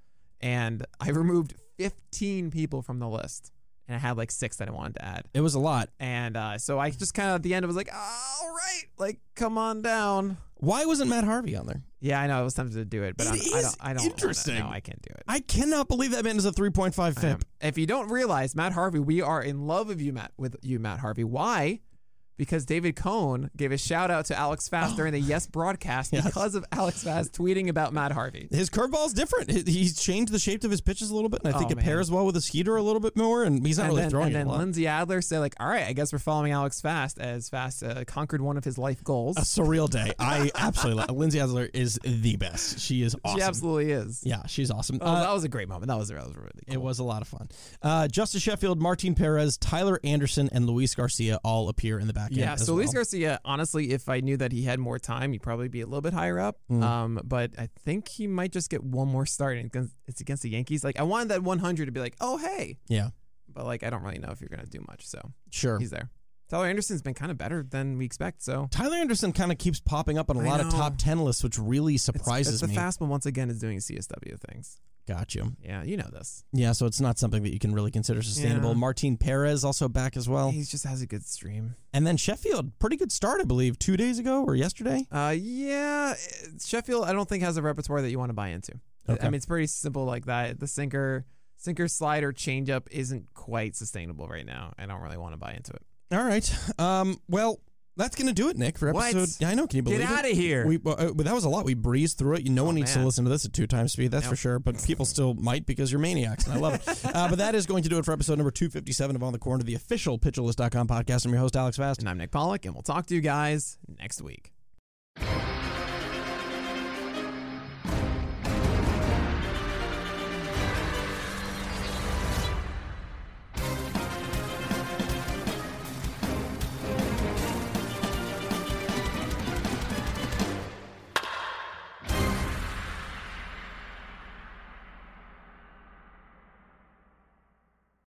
And I removed 15 people from the list, and I had like six that I wanted to add. it was a lot. And uh, so I just kind of at the end, I was like, all right, like come on down. Why wasn't Matt Harvey on there? Yeah, I know I was tempted to do it, but It I'm, I don't. I don't. interesting. no, I can't do it. I cannot believe that man is a 3.5 FIP. Um, if you don't realize, Matt Harvey, we are in love with you, Matt. With you, Matt Harvey. Why? Because David Cone gave a shout out to Alex Fast during the Yes broadcast [laughs] Yes. because of Alex Fast tweeting about Matt Harvey. His curveball is different. He's changed the shape of his pitches a little bit, and I think Oh, it man. pairs well with his heater a little bit more. And he's not And really then, throwing and it then. Lindsey Adler said, like, all right, I guess we're following Alex Fast as Fast uh, conquered one of his life goals. a surreal day. [laughs] I absolutely love. Lindsey Adler is the best. She is awesome. She absolutely is. yeah, she's awesome. Oh, Uh, that was a great moment. That was, that was really cool. It was a lot of fun. Uh, Justice Sheffield, Martin Perez, Tyler Anderson, and Luis Garcia all appear in the back end. Yeah, so Luis well. Garcia, honestly, if I knew that he had more time, he'd probably be a little bit higher up. Mm. Um, but I think he might just get one more start, and it's- it's against the Yankees. Like I wanted that 100 to be like, oh hey, Yeah, but like I don't really know if you're gonna do much. So sure. he's there. Tyler Anderson's been kind of better than we expect. So Tyler Anderson kind of keeps popping up on a I lot of top 10 lists, which really it's, surprises it's the me. fast one once again is doing CSW things. Got you. Yeah, you know this. Yeah, so it's not something that you can really consider sustainable. Yeah. Martin Perez also back as well. he just has a good stream. And then Sheffield, pretty good start, I believe, two days ago or yesterday. Uh, yeah, Sheffield. I don't think has a repertoire that you want to buy into. Okay. I mean, it's pretty simple like that. The sinker, sinker slider changeup isn't quite sustainable right now. I don't really want to buy into it. All right. Um, well, that's going to do it, Nick, for What? episode. Yeah, I know. Can you believe Get it? out of here. We, uh, but that was a lot. We breezed through it. You, no Oh, one needs to listen to this at two times speed, that's Nope. for sure. But people still might because you're maniacs, and I love it. [laughs] uh, but that is going to do it for episode number 257 of On the Corner, the official PitcherList.com podcast. I'm your host, Alex Fast. and I'm Nick Pollack, and we'll talk to you guys next week.